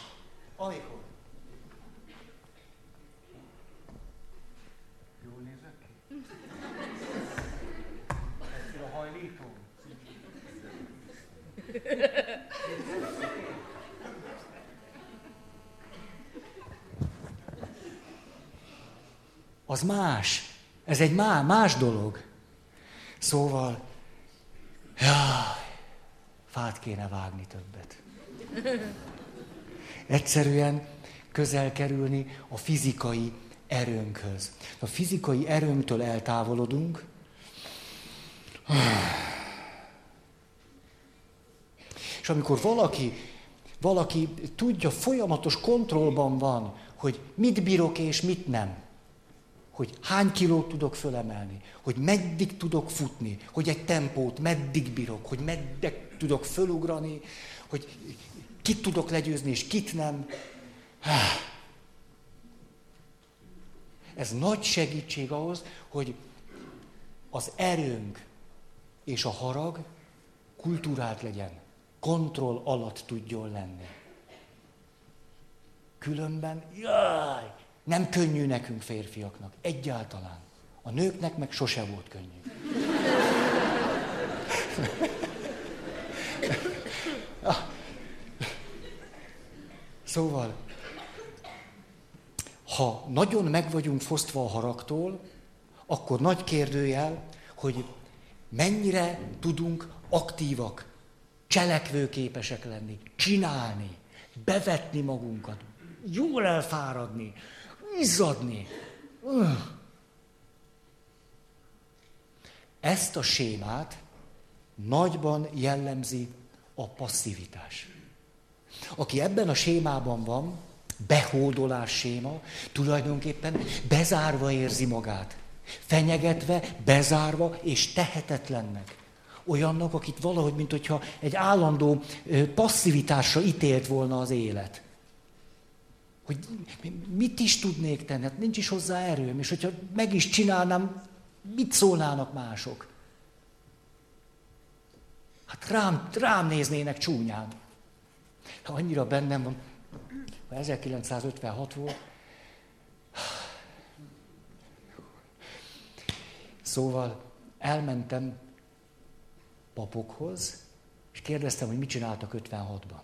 amikor Az más. Ez egy má, más dolog. Szóval, jaj, fát kéne vágni többet. Egyszerűen közel kerülni a fizikai erőnkhöz. A fizikai erőnktől eltávolodunk, és amikor valaki, valaki tudja, folyamatos kontrollban van, hogy mit bírok és mit nem, hogy hány kilót tudok fölemelni, hogy meddig tudok futni, hogy egy tempót meddig bírok, hogy meddig tudok fölugrani, hogy kit tudok legyőzni és kit nem. ez nagy segítség ahhoz, hogy az erőnk és a harag kultúrált legyen, kontroll alatt tudjon lenni. Különben, jaj, nem könnyű nekünk férfiaknak, egyáltalán. A nőknek meg sose volt könnyű. Szóval, ha nagyon meg vagyunk fosztva a haragtól, akkor nagy kérdőjel, hogy mennyire tudunk aktívak, cselekvőképesek lenni, csinálni, bevetni magunkat, jól elfáradni, izzadni. Ezt a sémát nagyban jellemzi a passzivitás. Aki ebben a sémában van, behódolás séma, tulajdonképpen bezárva érzi magát. Fenyegetve, bezárva és tehetetlennek. Olyannak, akit valahogy, mint hogyha egy állandó passzivitásra ítélt volna az élet. Hogy mit is tudnék tenni, hát nincs is hozzá erőm, és hogyha meg is csinálnám, mit szólnának mások? Hát rám, rám néznének csúnyán. Annyira bennem van, 1956 volt. Szóval elmentem papokhoz, és kérdeztem, hogy mit csináltak 56-ban.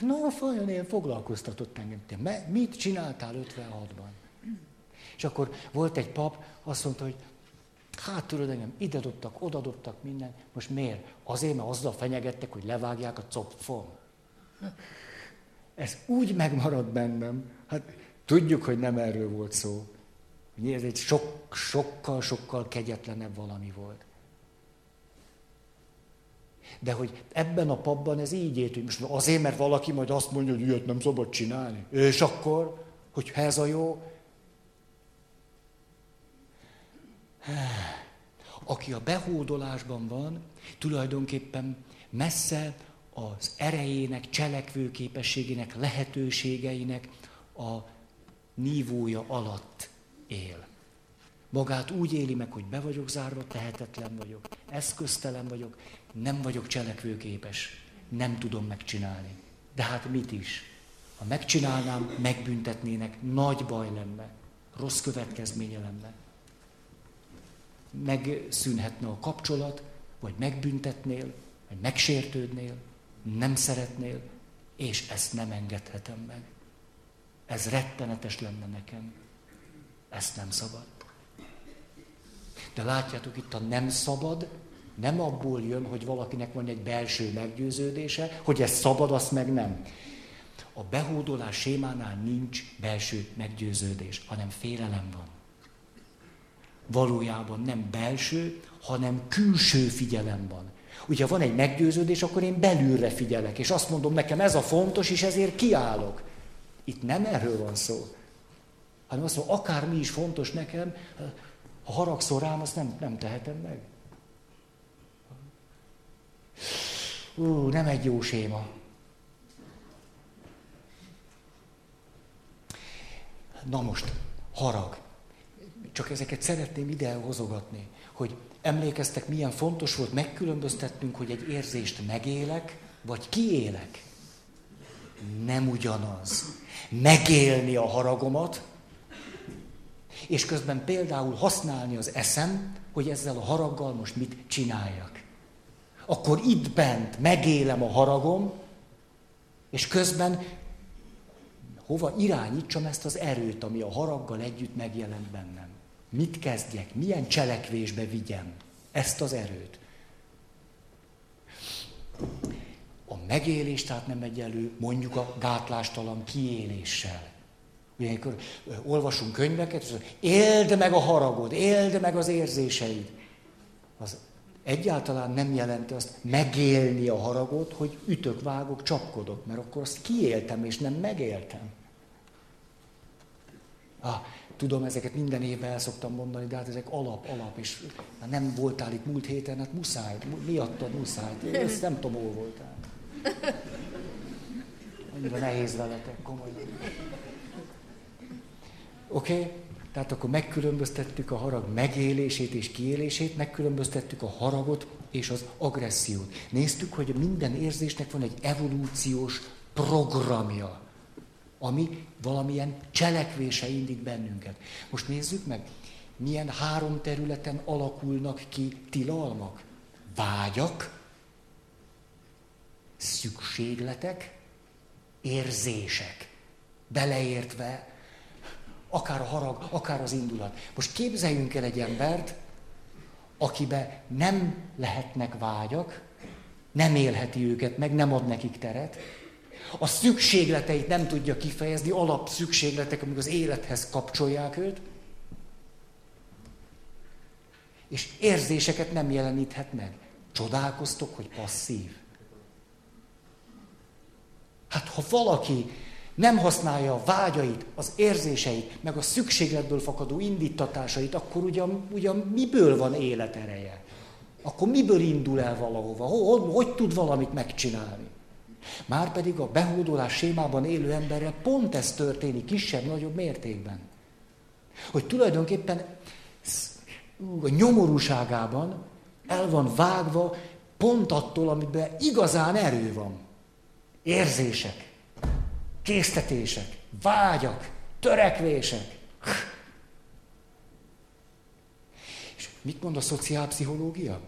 Na, fajon én foglalkoztatott engem. Te mit csináltál 56-ban? És akkor volt egy pap, azt mondta, hogy hát tudod engem, ide dobtak, oda dobtak minden. Most miért? Azért, mert azzal fenyegettek, hogy levágják a copfom. Ez úgy megmaradt bennem. Hát tudjuk, hogy nem erről volt szó. Ez egy sok, sokkal, sokkal kegyetlenebb valami volt. De hogy ebben a papban ez így ért, hogy most azért, mert valaki majd azt mondja, hogy ilyet nem szabad csinálni. És akkor, hogy ez a jó. Aki a behódolásban van, tulajdonképpen messze az erejének, cselekvőképességének, lehetőségeinek a nívója alatt él. Magát úgy éli meg, hogy be vagyok zárva, tehetetlen vagyok, eszköztelen vagyok, nem vagyok cselekvőképes, nem tudom megcsinálni. De hát mit is? Ha megcsinálnám, megbüntetnének, nagy baj lenne, rossz következménye lenne. Megszűnhetne a kapcsolat, vagy megbüntetnél, vagy megsértődnél nem szeretnél, és ezt nem engedhetem meg. Ez rettenetes lenne nekem. Ezt nem szabad. De látjátok, itt a nem szabad, nem abból jön, hogy valakinek van egy belső meggyőződése, hogy ez szabad, azt meg nem. A behódolás sémánál nincs belső meggyőződés, hanem félelem van. Valójában nem belső, hanem külső figyelem van. Ugye, van egy meggyőződés, akkor én belülre figyelek, és azt mondom, nekem ez a fontos, és ezért kiállok. Itt nem erről van szó. Hanem azt mondom, akármi is fontos nekem, ha haragszol rám, azt nem, nem tehetem meg. Ú, nem egy jó séma. Na most, harag. Csak ezeket szeretném ide hozogatni, hogy Emlékeztek, milyen fontos volt megkülönböztetnünk, hogy egy érzést megélek, vagy kiélek. Nem ugyanaz. Megélni a haragomat, és közben például használni az eszem, hogy ezzel a haraggal most mit csináljak. Akkor itt bent megélem a haragom, és közben hova irányítsam ezt az erőt, ami a haraggal együtt megjelent bennem. Mit kezdjek? Milyen cselekvésbe vigyem ezt az erőt? A megélés tehát nem egyenlő mondjuk a gátlástalan kiéléssel. Ilyenkor olvasunk könyveket, és éld meg a haragod, éld meg az érzéseid. Az egyáltalán nem jelenti azt megélni a haragot, hogy ütök, vágok, csapkodok, mert akkor azt kiéltem, és nem megéltem. Ah, Tudom, ezeket minden évben el szoktam mondani, de hát ezek alap, alap, és hát nem voltál itt múlt héten, hát muszáj, miattad muszáj. Ezt nem tudom, hol voltál. Annyira nehéz veletek, komolyan. Oké? Okay? Tehát akkor megkülönböztettük a harag megélését és kiélését, megkülönböztettük a haragot és az agressziót. Néztük, hogy minden érzésnek van egy evolúciós programja, ami valamilyen cselekvése indít bennünket. Most nézzük meg, milyen három területen alakulnak ki tilalmak. Vágyak, szükségletek, érzések. Beleértve akár a harag, akár az indulat. Most képzeljünk el egy embert, akibe nem lehetnek vágyak, nem élheti őket meg, nem ad nekik teret, a szükségleteit nem tudja kifejezni, alapszükségletek, amik az élethez kapcsolják őt, és érzéseket nem jeleníthet meg. Csodálkoztok, hogy passzív. Hát ha valaki nem használja a vágyait, az érzéseit, meg a szükségletből fakadó indítatásait, akkor ugyan, ugyan miből van életereje? Akkor miből indul el valahova? Hogy, hogy, tud valamit megcsinálni? Márpedig a behódolás sémában élő emberrel pont ez történik kisebb-nagyobb mértékben. Hogy tulajdonképpen a nyomorúságában el van vágva pont attól, amiben igazán erő van. Érzések, késztetések, vágyak, törekvések. És mit mond a szociálpszichológia?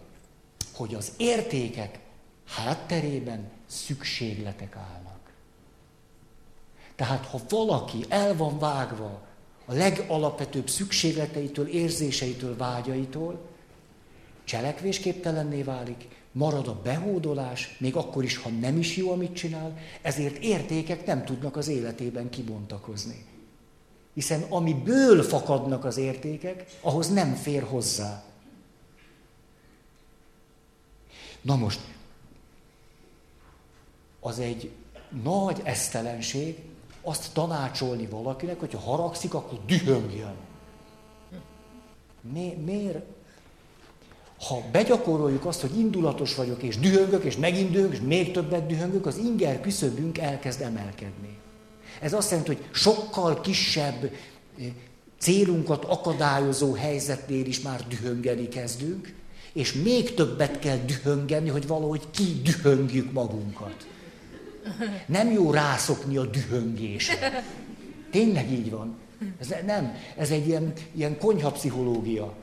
Hogy az értékek hátterében szükségletek állnak. Tehát ha valaki el van vágva a legalapvetőbb szükségleteitől, érzéseitől, vágyaitól, cselekvésképtelenné válik, marad a behódolás, még akkor is, ha nem is jó, amit csinál, ezért értékek nem tudnak az életében kibontakozni. Hiszen amiből fakadnak az értékek, ahhoz nem fér hozzá. Na most, az egy nagy esztelenség azt tanácsolni valakinek, hogyha haragszik, akkor dühöngjön. Mi, miért? Ha begyakoroljuk azt, hogy indulatos vagyok, és dühöngök, és megint és még többet dühöngök, az inger küszöbünk elkezd emelkedni. Ez azt jelenti, hogy sokkal kisebb eh, célunkat akadályozó helyzetnél is már dühöngeni kezdünk, és még többet kell dühöngeni, hogy valahogy kidühöngjük magunkat. Nem jó rászokni a dühöngésre. Tényleg így van. Ez nem, ez egy ilyen, ilyen konyhapszichológia.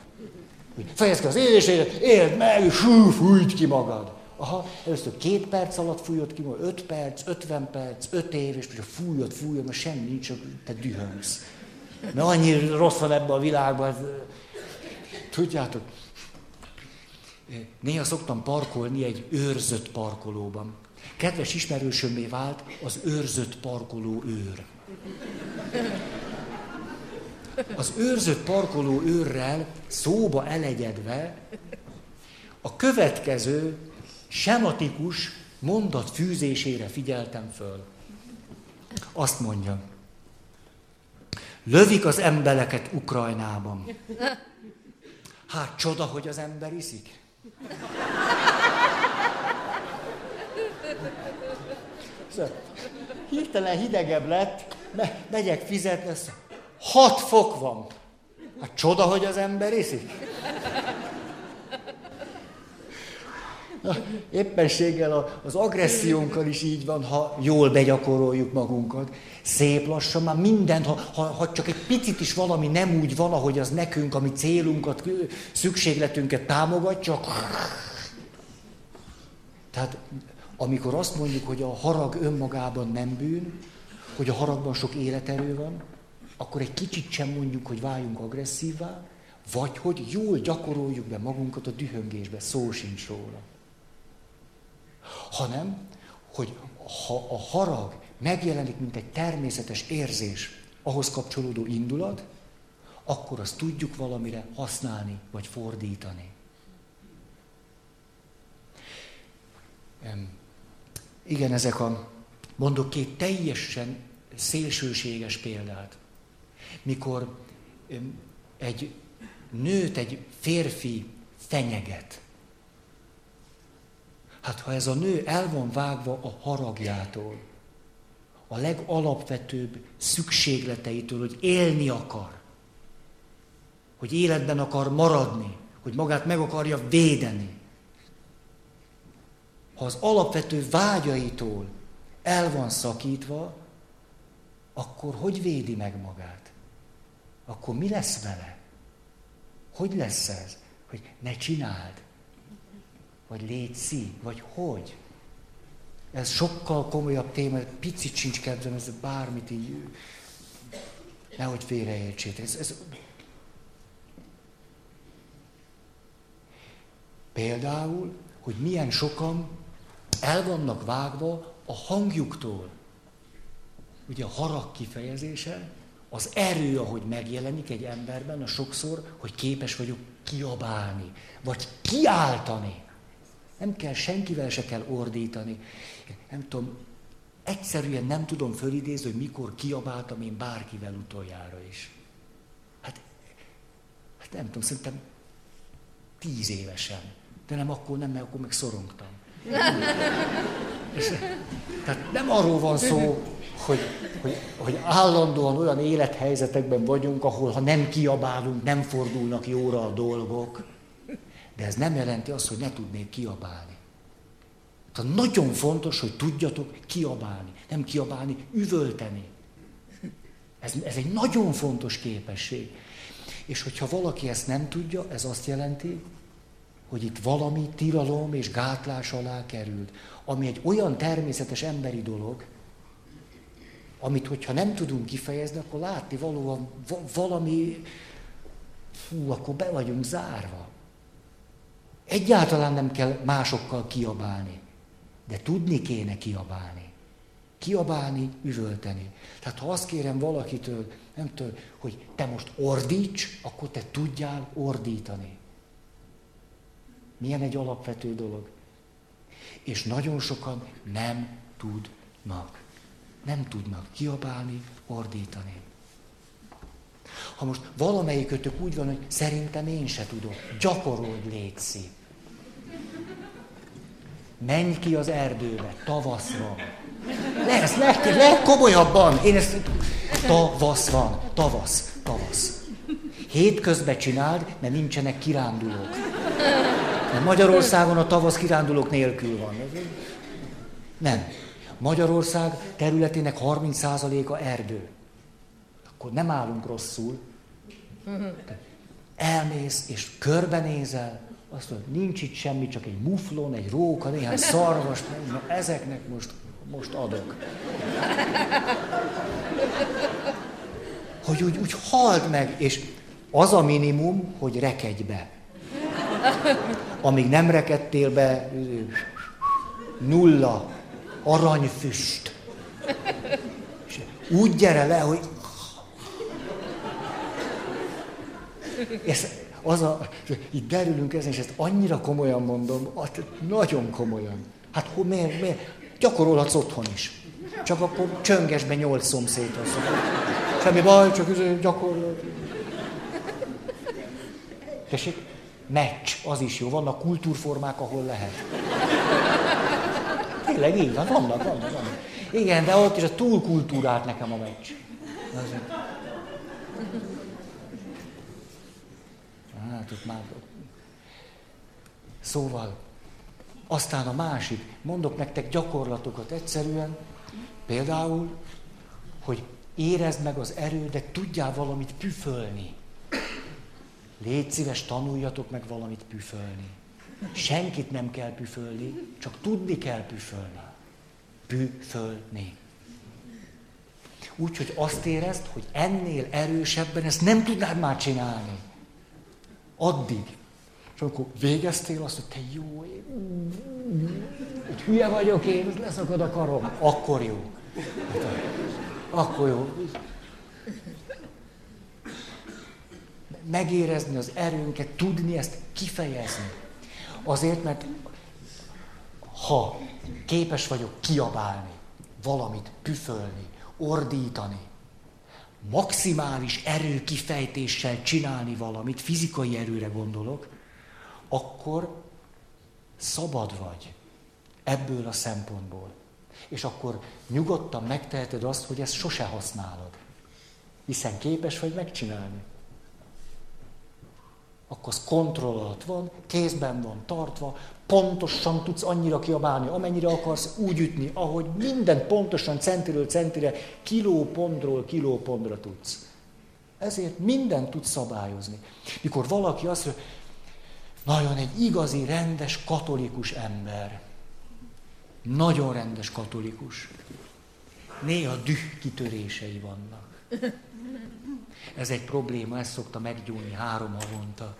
Fejezd ki az élésédet, éld meg, hú, fújt ki magad. Aha, először két perc alatt fújod ki, majd öt perc, ötven perc, öt év, és most fújod, fújod, mert semmi nincs, csak te dühöngsz. Mert annyi rossz van ebben a világban. Tudjátok, néha szoktam parkolni egy őrzött parkolóban. Kedves ismerősömmé vált az őrzött parkoló őr. Az őrzött parkoló őrrel szóba elegyedve a következő sematikus mondat fűzésére figyeltem föl. Azt mondja, lövik az embereket Ukrajnában. Hát csoda, hogy az ember iszik. Hirtelen hidegebb lett, megyek fizetni, azt hat fok van. Hát csoda, hogy az ember iszik. Éppenséggel az agressziónkkal is így van, ha jól begyakoroljuk magunkat. Szép lassan már minden, ha, ha, ha csak egy picit is valami nem úgy van, ahogy az nekünk, ami célunkat, szükségletünket támogatja, tehát amikor azt mondjuk, hogy a harag önmagában nem bűn, hogy a haragban sok életerő van, akkor egy kicsit sem mondjuk, hogy váljunk agresszívvá, vagy hogy jól gyakoroljuk be magunkat a dühöngésbe, szó sincs róla. Hanem, hogy ha a harag megjelenik, mint egy természetes érzés, ahhoz kapcsolódó indulat, akkor azt tudjuk valamire használni, vagy fordítani. Igen, ezek a, mondok két teljesen szélsőséges példát. Mikor egy nőt egy férfi fenyeget. Hát ha ez a nő el van vágva a haragjától, a legalapvetőbb szükségleteitől, hogy élni akar, hogy életben akar maradni, hogy magát meg akarja védeni. Ha az alapvető vágyaitól el van szakítva, akkor hogy védi meg magát? Akkor mi lesz vele? Hogy lesz ez? Hogy ne csináld? Vagy légy szí? Vagy hogy? Ez sokkal komolyabb téma, picit sincs kedvem, ez bármit így, nehogy félreértsétek. Ez, ez... Például, hogy milyen sokan el vannak vágva a hangjuktól. Ugye a harag kifejezése, az erő, ahogy megjelenik egy emberben, a sokszor, hogy képes vagyok kiabálni, vagy kiáltani. Nem kell, senkivel se kell ordítani. Nem tudom, egyszerűen nem tudom fölidézni, hogy mikor kiabáltam én bárkivel utoljára is. Hát, hát nem tudom, szerintem tíz évesen. De nem akkor nem, mert akkor meg szorongtam. És, tehát nem arról van szó, hogy, hogy, hogy állandóan olyan élethelyzetekben vagyunk, ahol ha nem kiabálunk, nem fordulnak jóra a dolgok. De ez nem jelenti azt, hogy ne tudnék kiabálni. Tehát nagyon fontos, hogy tudjatok kiabálni. Nem kiabálni, üvölteni. Ez, ez egy nagyon fontos képesség. És hogyha valaki ezt nem tudja, ez azt jelenti, hogy itt valami tilalom és gátlás alá került, ami egy olyan természetes emberi dolog, amit hogyha nem tudunk kifejezni, akkor látni valóban valami, fú, akkor be vagyunk zárva. Egyáltalán nem kell másokkal kiabálni, de tudni kéne kiabálni. Kiabálni, üvölteni. Tehát ha azt kérem valakitől, nem tudom, hogy te most ordíts, akkor te tudjál ordítani. Milyen egy alapvető dolog. És nagyon sokan nem tudnak. Nem tudnak kiabálni, ordítani. Ha most valamelyikötök úgy van, hogy szerintem én se tudok, gyakorold létszi. Menj ki az erdőbe, tavasz van. Lesz, leg, legkomolyabban. Én ezt... Tavasz van, tavasz, tavasz. Hétközben csináld, mert nincsenek kirándulók. Mert Magyarországon a tavasz kirándulók nélkül van. Nem. Magyarország területének 30%-a erdő. Akkor nem állunk rosszul. Elmész és körbenézel, azt mondod, nincs itt semmi, csak egy muflon, egy róka, néhány szarvas, na ezeknek most, most adok. Hogy úgy, úgy halt meg, és az a minimum, hogy rekedj be. Amíg nem rekedtél be, nulla, aranyfüst. És úgy gyere le, hogy... Ez, az a, itt derülünk ezen, és ezt annyira komolyan mondom, nagyon komolyan. Hát hogy miért, miért? Gyakorolhatsz otthon is. Csak akkor csöngesbe nyolc szomszédhoz. Semmi baj, csak gyakorol. Tessék, meccs, az is jó. Vannak kultúrformák, ahol lehet. Tényleg így van, vannak, vannak, vannak. Igen, de ott is a túlkultúrált nekem a meccs. Hát ott már... Szóval, aztán a másik, mondok nektek gyakorlatokat egyszerűen, például, hogy érezd meg az erődet, tudjál valamit püfölni. Légy szíves, tanuljatok meg valamit püfölni. Senkit nem kell püfölni, csak tudni kell püfölni. Püfölni. Úgy, hogy azt érezd, hogy ennél erősebben ezt nem tudnád már csinálni. Addig. És akkor végeztél azt, hogy te jó, hogy hülye vagyok én, leszakad a karom. Akkor jó. Akkor jó. Megérezni az erőnket, tudni ezt kifejezni. Azért, mert ha képes vagyok kiabálni, valamit püfölni, ordítani, maximális erőkifejtéssel csinálni valamit, fizikai erőre gondolok, akkor szabad vagy ebből a szempontból. És akkor nyugodtan megteheted azt, hogy ezt sose használod. Hiszen képes vagy megcsinálni. Akkor az kontroll alatt van, kézben van tartva, pontosan tudsz annyira kiabálni, amennyire akarsz, úgy ütni, ahogy minden pontosan centiről centire, kilópontról kilópontra tudsz. Ezért mindent tudsz szabályozni. Mikor valaki azt mondja, nagyon egy igazi, rendes, katolikus ember. Nagyon rendes katolikus. Néha düh kitörései vannak. Ez egy probléma, ezt szokta meggyúlni három havonta.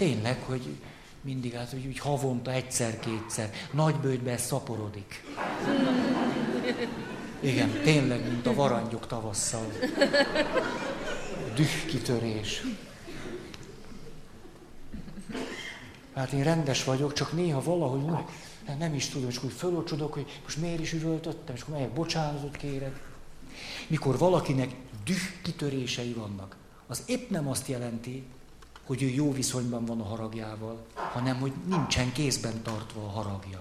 Tényleg, hogy mindig hát, hogy úgy havonta egyszer-kétszer. Nagybőjtbe szaporodik. Igen, tényleg, mint a varangyok tavasszal. Düh kitörés. Hát én rendes vagyok, csak néha valahogy nem is tudom, és akkor fölocsodok, hogy most miért is üvöltöttem, és akkor melyek bocsánatot kérek. Mikor valakinek düh kitörései vannak, az épp nem azt jelenti, hogy ő jó viszonyban van a haragjával, hanem hogy nincsen kézben tartva a haragja.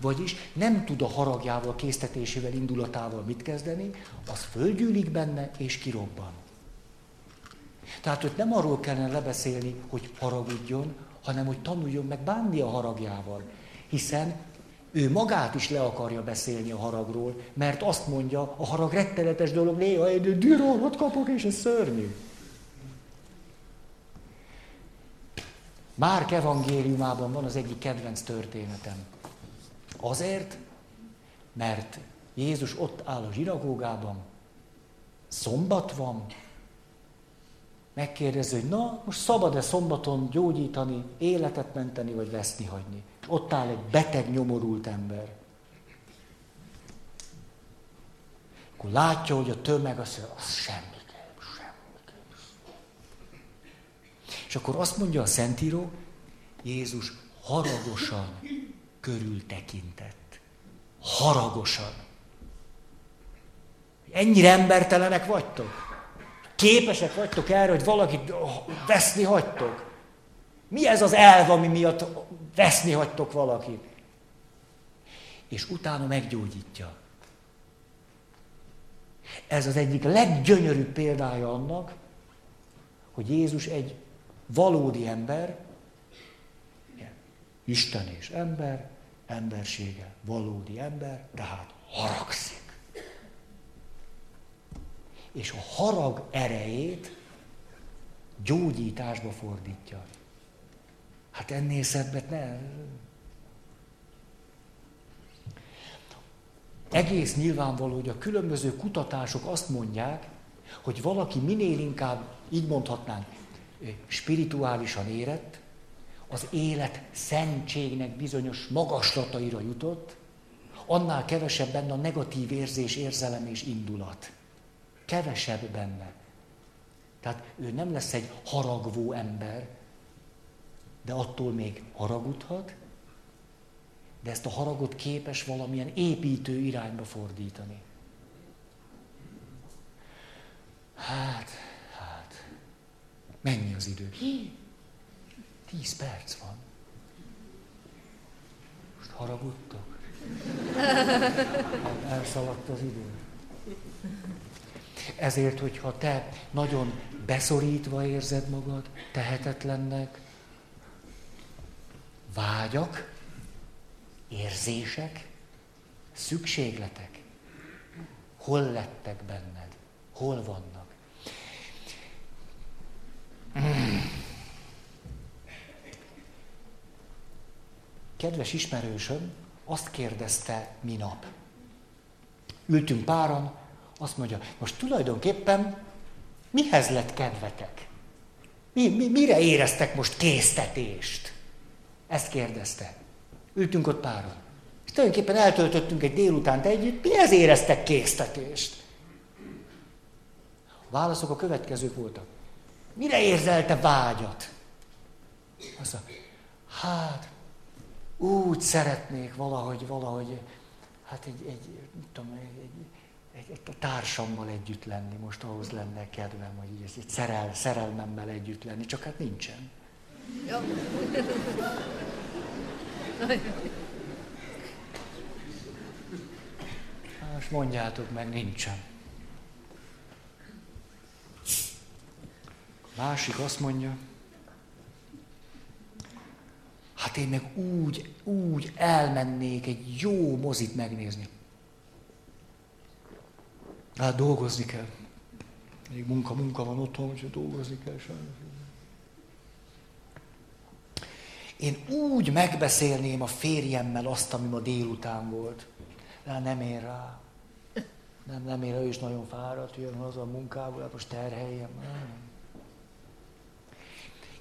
Vagyis nem tud a haragjával, késztetésével, indulatával mit kezdeni, az földgyűlik benne és kirobban. Tehát őt nem arról kellene lebeszélni, hogy haragudjon, hanem hogy tanuljon meg bánni a haragjával. Hiszen ő magát is le akarja beszélni a haragról, mert azt mondja, a harag rettenetes dolog, néha egy dűrorot kapok, és ez szörnyű. Márk evangéliumában van az egyik kedvenc történetem. Azért, mert Jézus ott áll a zsinagógában, szombat van, megkérdezi, hogy na, most szabad-e szombaton gyógyítani, életet menteni, vagy veszni hagyni. Ott áll egy beteg, nyomorult ember. Akkor látja, hogy a tömeg azt az semmi kell. És akkor azt mondja a Szentíró, Jézus haragosan körültekintett. Haragosan. Ennyire embertelenek vagytok? Képesek vagytok erre, hogy valakit veszni hagytok? Mi ez az elv, ami miatt veszni hagytok valakit? És utána meggyógyítja. Ez az egyik leggyönyörűbb példája annak, hogy Jézus egy valódi ember, Isten és ember, embersége, valódi ember, tehát haragszik és a harag erejét gyógyításba fordítja. Hát ennél szebbet nem. Egész nyilvánvaló, hogy a különböző kutatások azt mondják, hogy valaki minél inkább, így mondhatnánk, spirituálisan érett, az élet szentségnek bizonyos magaslataira jutott, annál kevesebb benne a negatív érzés, érzelem és indulat kevesebb benne. Tehát ő nem lesz egy haragvó ember, de attól még haragudhat, de ezt a haragot képes valamilyen építő irányba fordítani. Hát, mennyi az idő? Tíz perc van. Most haragudtok? Elszaladt az idő. Ezért, hogyha te nagyon beszorítva érzed magad, tehetetlennek, vágyak, érzések, szükségletek, hol lettek benned, hol vannak. Kedves ismerősöm azt kérdezte minap. Ültünk páran, azt mondja, most tulajdonképpen mihez lett kedvetek? Mi, mi, mire éreztek most késztetést? Ezt kérdezte. Ültünk ott páron. És tulajdonképpen eltöltöttünk egy délutánt együtt, mihez éreztek késztetést? A válaszok a következők voltak. Mire érzelte vágyat? Azt mondja, hát úgy szeretnék valahogy, valahogy, hát egy, egy, tudom, egy, egy egy, egy társammal együtt lenni, most ahhoz lenne kedvem, hogy ez egy szerel, szerelmemmel együtt lenni, csak hát nincsen. Ja. Most mondjátok meg, nincsen. Másik azt mondja, hát én meg úgy, úgy elmennék egy jó mozit megnézni. Hát dolgozni kell. Még munka, munka van otthon, hogy dolgozni kell sajnos. Én úgy megbeszélném a férjemmel azt, ami ma délután volt. De nem ér rá. Nem, nem ér, ő is nagyon fáradt, jön haza a munkából, hát most terheljem.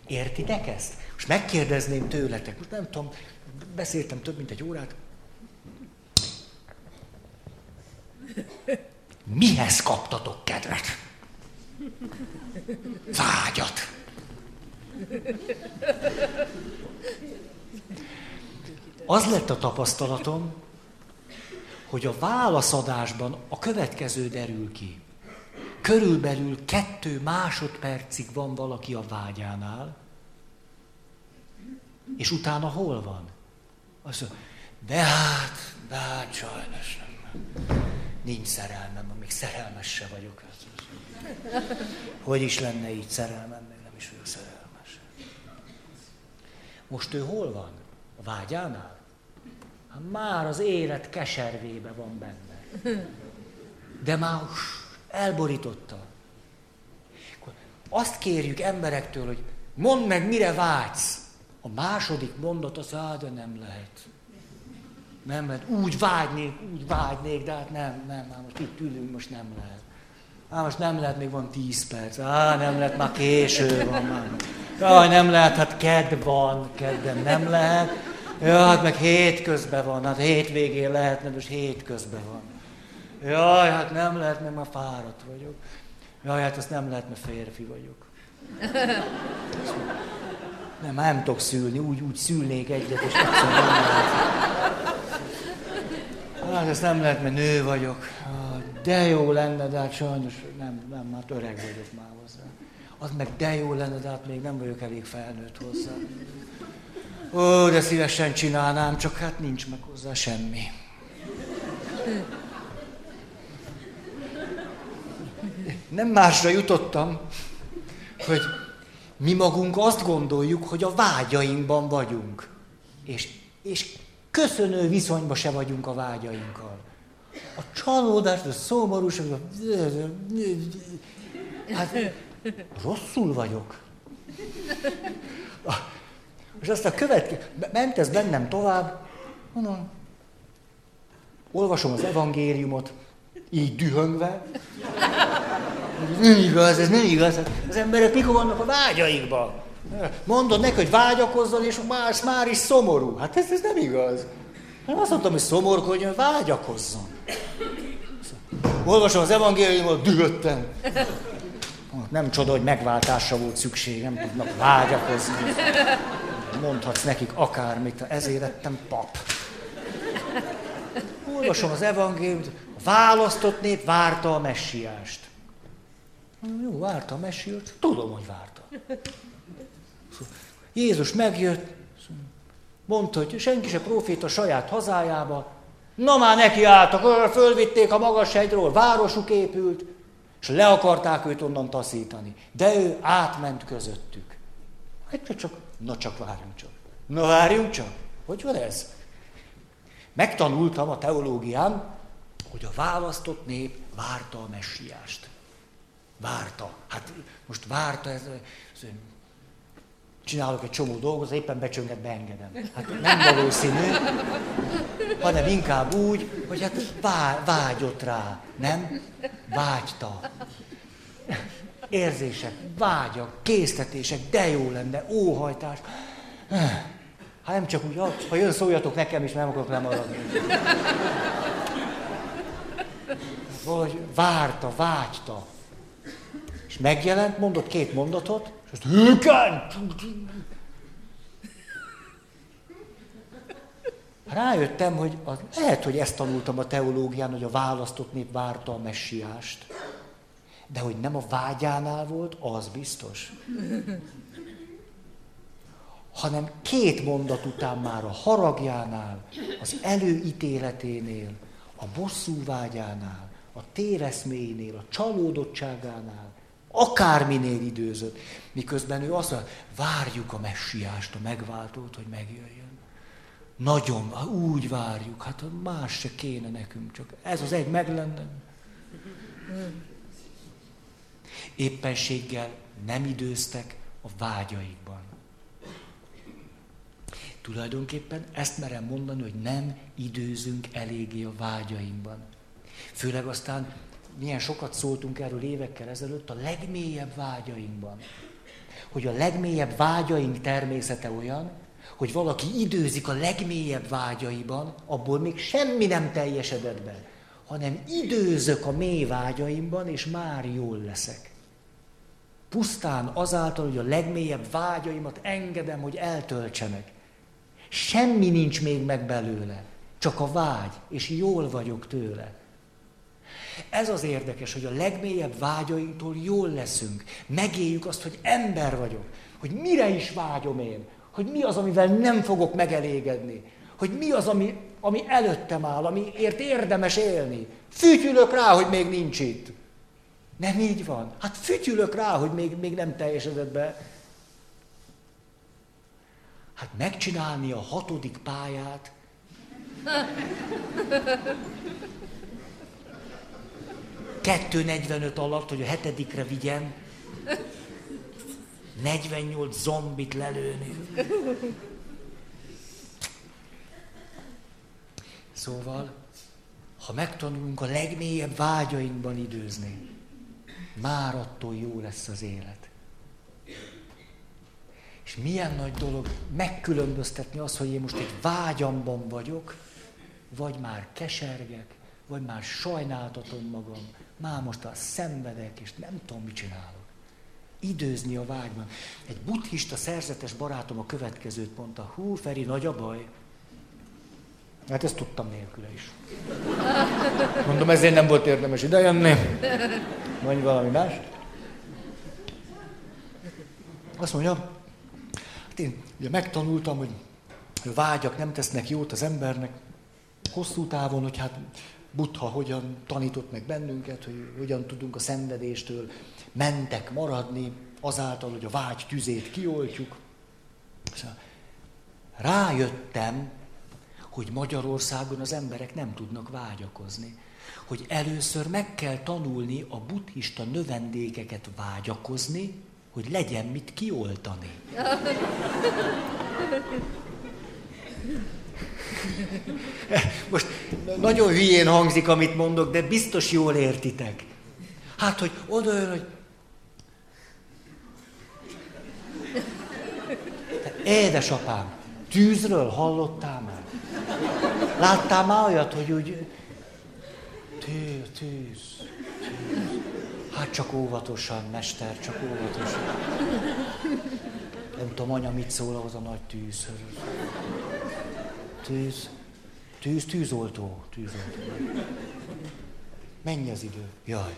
Értitek ezt? Most megkérdezném tőletek, most nem tudom, beszéltem több mint egy órát. Mihez kaptatok kedvet? Vágyat. Az lett a tapasztalatom, hogy a válaszadásban a következő derül ki. Körülbelül kettő másodpercig van valaki a vágyánál, és utána hol van? Azt mondja, de hát, de hát sajnos nem. Nincs szerelmem, még szerelmes se vagyok. Hogy is lenne így szerelmem, még nem is vagyok szerelmes. Most ő hol van? A vágyánál? Hát már az élet keservébe van benne. De már elborította. Azt kérjük emberektől, hogy mondd meg, mire vágysz. A második mondat az, á, de nem lehet. Nem lehet. Úgy vágynék, úgy vágynék, de hát nem, nem, már most itt ülünk, most nem lehet. Á, most nem lehet, még van tíz perc. Á, nem lehet, már késő van már. Jaj, nem lehet, hát kedd van, kedden nem lehet. Ja, hát meg hétközben van, hát hétvégén lehetne, most hétközben van. Jaj, hát nem lehet, mert már fáradt vagyok. Jaj, hát azt nem lehet, mert férfi vagyok. Nem, nem tudok szülni, úgy, úgy szülnék egyet, és egyszer nem lehet. Hát ezt nem lehet, mert nő vagyok. De jó lenne, de hát sajnos nem, nem, már öreg vagyok már hozzá. Az meg de jó lenne, de hát még nem vagyok elég felnőtt hozzá. Ó, de szívesen csinálnám, csak hát nincs meg hozzá semmi. Nem másra jutottam, hogy mi magunk azt gondoljuk, hogy a vágyainkban vagyunk. És, és köszönő viszonyba se vagyunk a vágyainkkal. A csalódás, a szomorúság, a... hát rosszul vagyok. És azt a következő, ment ez bennem tovább, mondom, olvasom az evangéliumot, így dühöngve. Nem igaz, ez nem igaz. Az emberek mikor vannak a vágyaikban? Mondod neki, hogy vágyakozzon, és más már is szomorú. Hát ez, ez nem igaz. Nem azt mondtam, hogy szomorkodjon, vágyakozzon. Olvasom az evangéliumot, dühöttem. Nem csoda, hogy megváltásra volt szükség, nem tudnak vágyakozni. Mondhatsz nekik akármit, ezért lettem pap. Olvasom az evangéliumot, választott nép várta a messiást. Jó, várta a messiást, tudom, hogy várta. Jézus megjött, mondta, hogy senki se proféta saját hazájába, Na már neki álltak, fölvitték a magas hegyről, városuk épült, és le akarták őt onnan taszítani. De ő átment közöttük. Hát csak, na csak várjunk csak. Na várjunk csak. Hogy van ez? Megtanultam a teológián, hogy a választott nép várta a messiást. Várta. Hát most várta, ez, ez csinálok egy csomó dolgot, éppen becsönget, beengedem. Hát nem valószínű, hanem inkább úgy, hogy hát vá, vágyott rá, nem? Vágyta. Érzések, vágyak, késztetések, de jó lenne, óhajtás. Hát nem csak úgy, ha jön, szóljatok nekem is, nem akarok lemaradni. Valahogy várta, vágyta. És megjelent, mondott két mondatot, és azt hőken! Rájöttem, hogy az, lehet, hogy ezt tanultam a teológián, hogy a választott nép várta a messiást. De hogy nem a vágyánál volt, az biztos. Hanem két mondat után már a haragjánál, az előítéleténél, a bosszú vágyánál, a téreszménél, a csalódottságánál Akárminél időzött. Miközben ő azt mondja, várjuk a messiást, a megváltót, hogy megjöjjön. Nagyon, úgy várjuk, hát más se kéne nekünk, csak ez az egy meg lenne. Éppenséggel nem időztek a vágyaikban. Tulajdonképpen ezt merem mondani, hogy nem időzünk eléggé a vágyainkban. Főleg aztán milyen sokat szóltunk erről évekkel ezelőtt a legmélyebb vágyainkban. Hogy a legmélyebb vágyaink természete olyan, hogy valaki időzik a legmélyebb vágyaiban, abból még semmi nem teljesedett be, hanem időzök a mély vágyaimban, és már jól leszek. Pusztán azáltal, hogy a legmélyebb vágyaimat engedem, hogy eltöltsenek. Semmi nincs még meg belőle, csak a vágy, és jól vagyok tőle. Ez az érdekes, hogy a legmélyebb vágyainktól jól leszünk. Megéljük azt, hogy ember vagyok, hogy mire is vágyom én, hogy mi az, amivel nem fogok megelégedni, hogy mi az, ami, ami előttem áll, amiért érdemes élni. Fütyülök rá, hogy még nincs itt. Nem így van. Hát fütyülök rá, hogy még, még nem teljesedett be. Hát megcsinálni a hatodik pályát. 2.45 alatt, hogy a hetedikre vigyen, 48 zombit lelőni. Szóval, ha megtanulunk a legmélyebb vágyainkban időzni, már attól jó lesz az élet. És milyen nagy dolog megkülönböztetni azt, hogy én most egy vágyamban vagyok, vagy már kesergek, vagy már sajnáltatom magam, már most a szenvedek, és nem tudom, mit csinálok. Időzni a vágyban. Egy buddhista szerzetes barátom a következőt mondta, hú, Feri, nagy a baj. Hát ezt tudtam nélküle is. Mondom, ezért nem volt érdemes idejönni. Mondj valami más. Azt mondja, hát én ugye megtanultam, hogy a vágyak nem tesznek jót az embernek, hosszú távon, hogy hát Buddha hogyan tanított meg bennünket, hogy hogyan tudunk a szenvedéstől mentek maradni, azáltal, hogy a vágy tüzét kioltjuk. Rájöttem, hogy Magyarországon az emberek nem tudnak vágyakozni. Hogy először meg kell tanulni a buddhista növendékeket vágyakozni, hogy legyen mit kioltani. Most nagyon hülyén hangzik, amit mondok, de biztos jól értitek. Hát, hogy oda jön, hogy Édesapám, tűzről hallottál már? Láttál már olyat, hogy úgy... Tűz, tűz, tűz. Hát csak óvatosan, mester, csak óvatosan. Nem tudom, anya mit szól ahhoz a nagy tűzhöz. Tűz, tűz, tűzoltó, tűzoltó. Mennyi az idő? Jaj.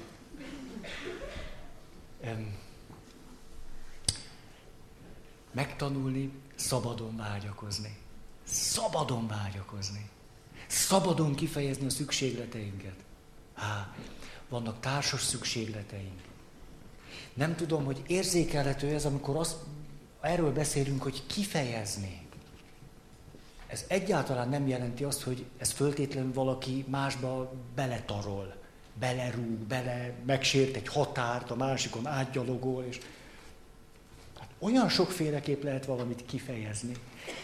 Um, megtanulni, szabadon vágyakozni. Szabadon vágyakozni. Szabadon kifejezni a szükségleteinket. Há, vannak társas szükségleteink. Nem tudom, hogy érzékelhető ez, amikor azt, erről beszélünk, hogy kifejezni. Ez egyáltalán nem jelenti azt, hogy ez föltétlenül valaki másba beletarol, belerúg, bele megsért egy határt, a másikon átgyalogol, és hát olyan sokféleképp lehet valamit kifejezni.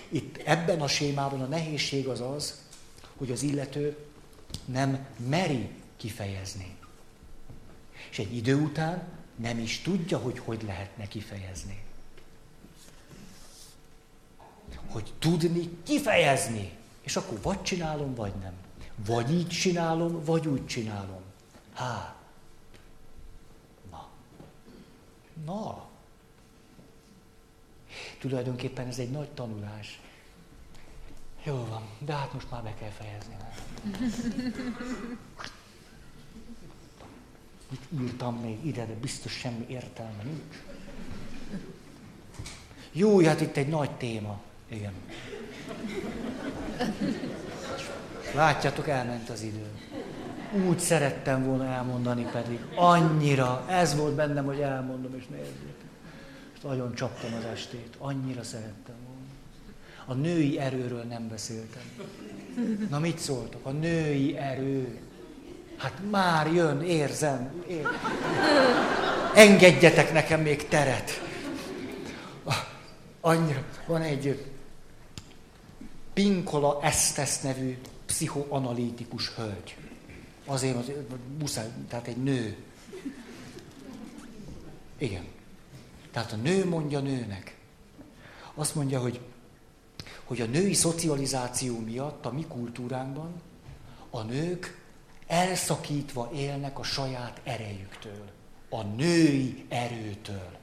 Itt ebben a sémában a nehézség az az, hogy az illető nem meri kifejezni. És egy idő után nem is tudja, hogy hogy lehetne kifejezni hogy tudni kifejezni. És akkor vagy csinálom, vagy nem. Vagy így csinálom, vagy úgy csinálom. Há. Na. Na. Tulajdonképpen ez egy nagy tanulás. Jó van, de hát most már be kell fejezni. Mit írtam még ide, de biztos semmi értelme nincs. Jó, hát itt egy nagy téma. Igen. Látjátok, elment az idő. Úgy szerettem volna elmondani pedig. Annyira. Ez volt bennem, hogy elmondom, és nézzük. És nagyon csaptam az estét. Annyira szerettem volna. A női erőről nem beszéltem. Na mit szóltok? A női erő. Hát már jön, érzem. Ér... Engedjetek nekem még teret. Annyira. Van egy Pinkola Estes nevű pszichoanalitikus hölgy. Azért, az, muszáj, tehát egy nő. Igen. Tehát a nő mondja nőnek. Azt mondja, hogy, hogy a női szocializáció miatt a mi kultúránkban a nők elszakítva élnek a saját erejüktől, a női erőtől.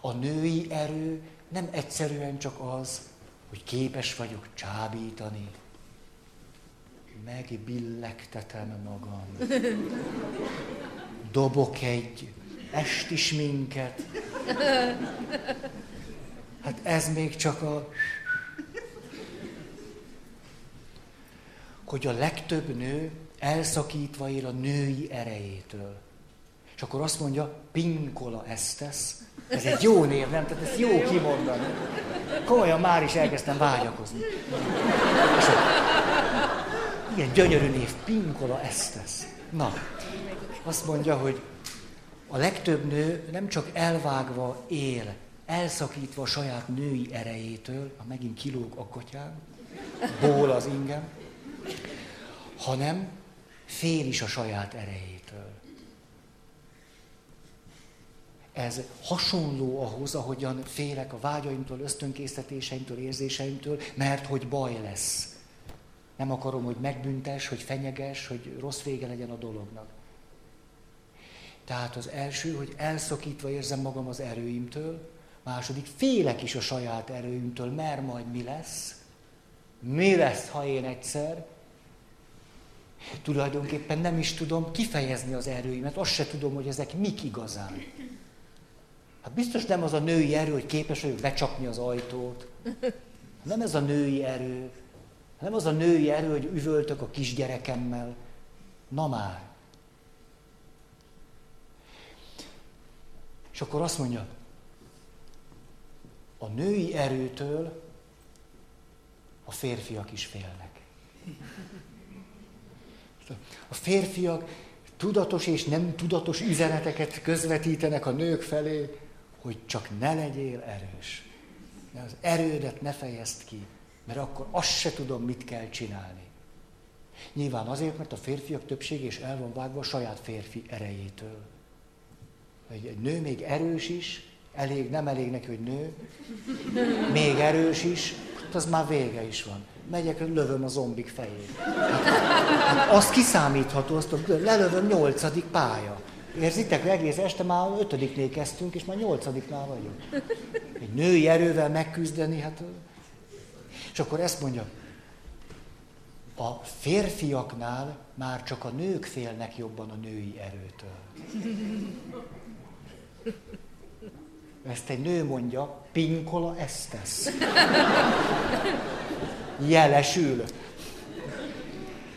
A női erő nem egyszerűen csak az, hogy képes vagyok csábítani, megbillegtetem magam, dobok egy esti minket. Hát ez még csak a... Hogy a legtöbb nő elszakítva él a női erejétől. És akkor azt mondja, Pinkola Estes, ez egy jó név, nem? Tehát ezt jó kimondani. Komolyan már is elkezdtem vágyakozni. És a... Igen, gyönyörű név, Pinkola Estes. Na, azt mondja, hogy a legtöbb nő nem csak elvágva él, elszakítva a saját női erejétől, ha megint kilóg a kotyám, ból az ingem, hanem fél is a saját erejétől. Ez hasonló ahhoz, ahogyan félek a vágyaimtól, ösztönkésztetéseimtől, érzéseimtől, mert hogy baj lesz. Nem akarom, hogy megbüntes, hogy fenyeges, hogy rossz vége legyen a dolognak. Tehát az első, hogy elszakítva érzem magam az erőimtől, második, félek is a saját erőimtől, mert majd mi lesz? Mi lesz, ha én egyszer? Tulajdonképpen nem is tudom kifejezni az erőimet, azt se tudom, hogy ezek mik igazán. Hát biztos nem az a női erő, hogy képes vagyok becsapni az ajtót. Nem ez a női erő. Nem az a női erő, hogy üvöltök a kisgyerekemmel. Na már. És akkor azt mondja, a női erőtől a férfiak is félnek. A férfiak tudatos és nem tudatos üzeneteket közvetítenek a nők felé, hogy csak ne legyél erős. De az erődet ne fejezd ki, mert akkor azt se tudom, mit kell csinálni. Nyilván azért, mert a férfiak többsége is el van vágva a saját férfi erejétől. Egy, egy nő még erős is, elég, nem elég neki, hogy nő, még erős is, az már vége is van. Megyek, lövöm a zombik fejét. Hát, hát az kiszámítható, azt lelövöm nyolcadik pálya. Érzitek, egész este már ötödiknél kezdtünk, és már nyolcadiknál vagyunk. Egy női erővel megküzdeni, hát... És akkor ezt mondja, a férfiaknál már csak a nők félnek jobban a női erőtől. Ezt egy nő mondja, Pinkola Estes. Jelesül.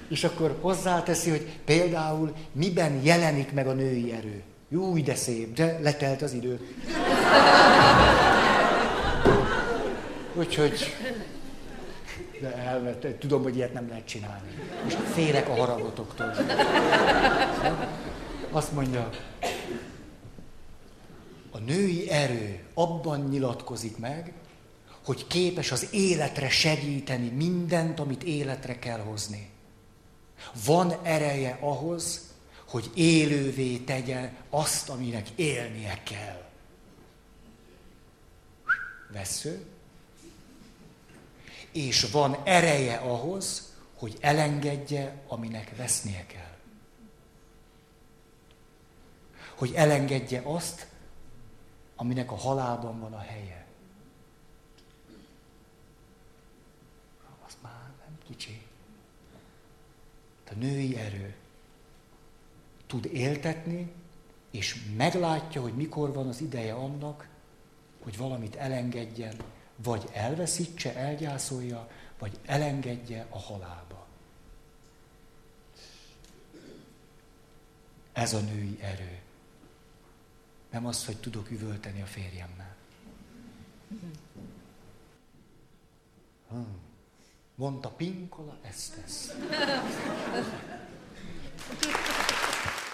És akkor hozzáteszi, hogy például miben jelenik meg a női erő. Jó, de szép, de letelt az idő. Úgyhogy de elvett, tudom, hogy ilyet nem lehet csinálni. Most félek a haragotoktól. Azt mondja, a női erő abban nyilatkozik meg, hogy képes az életre segíteni mindent, amit életre kell hozni. Van ereje ahhoz, hogy élővé tegye azt, aminek élnie kell. Vesző. És van ereje ahhoz, hogy elengedje, aminek vesznie kell. Hogy elengedje azt, aminek a halálban van a helye. Az már nem kicsi női erő tud éltetni, és meglátja, hogy mikor van az ideje annak, hogy valamit elengedjen, vagy elveszítse, elgyászolja, vagy elengedje a halálba. Ez a női erő. Nem az, hogy tudok üvölteni a férjemmel. Hmm. Mondta Pinkola, ezt tesz.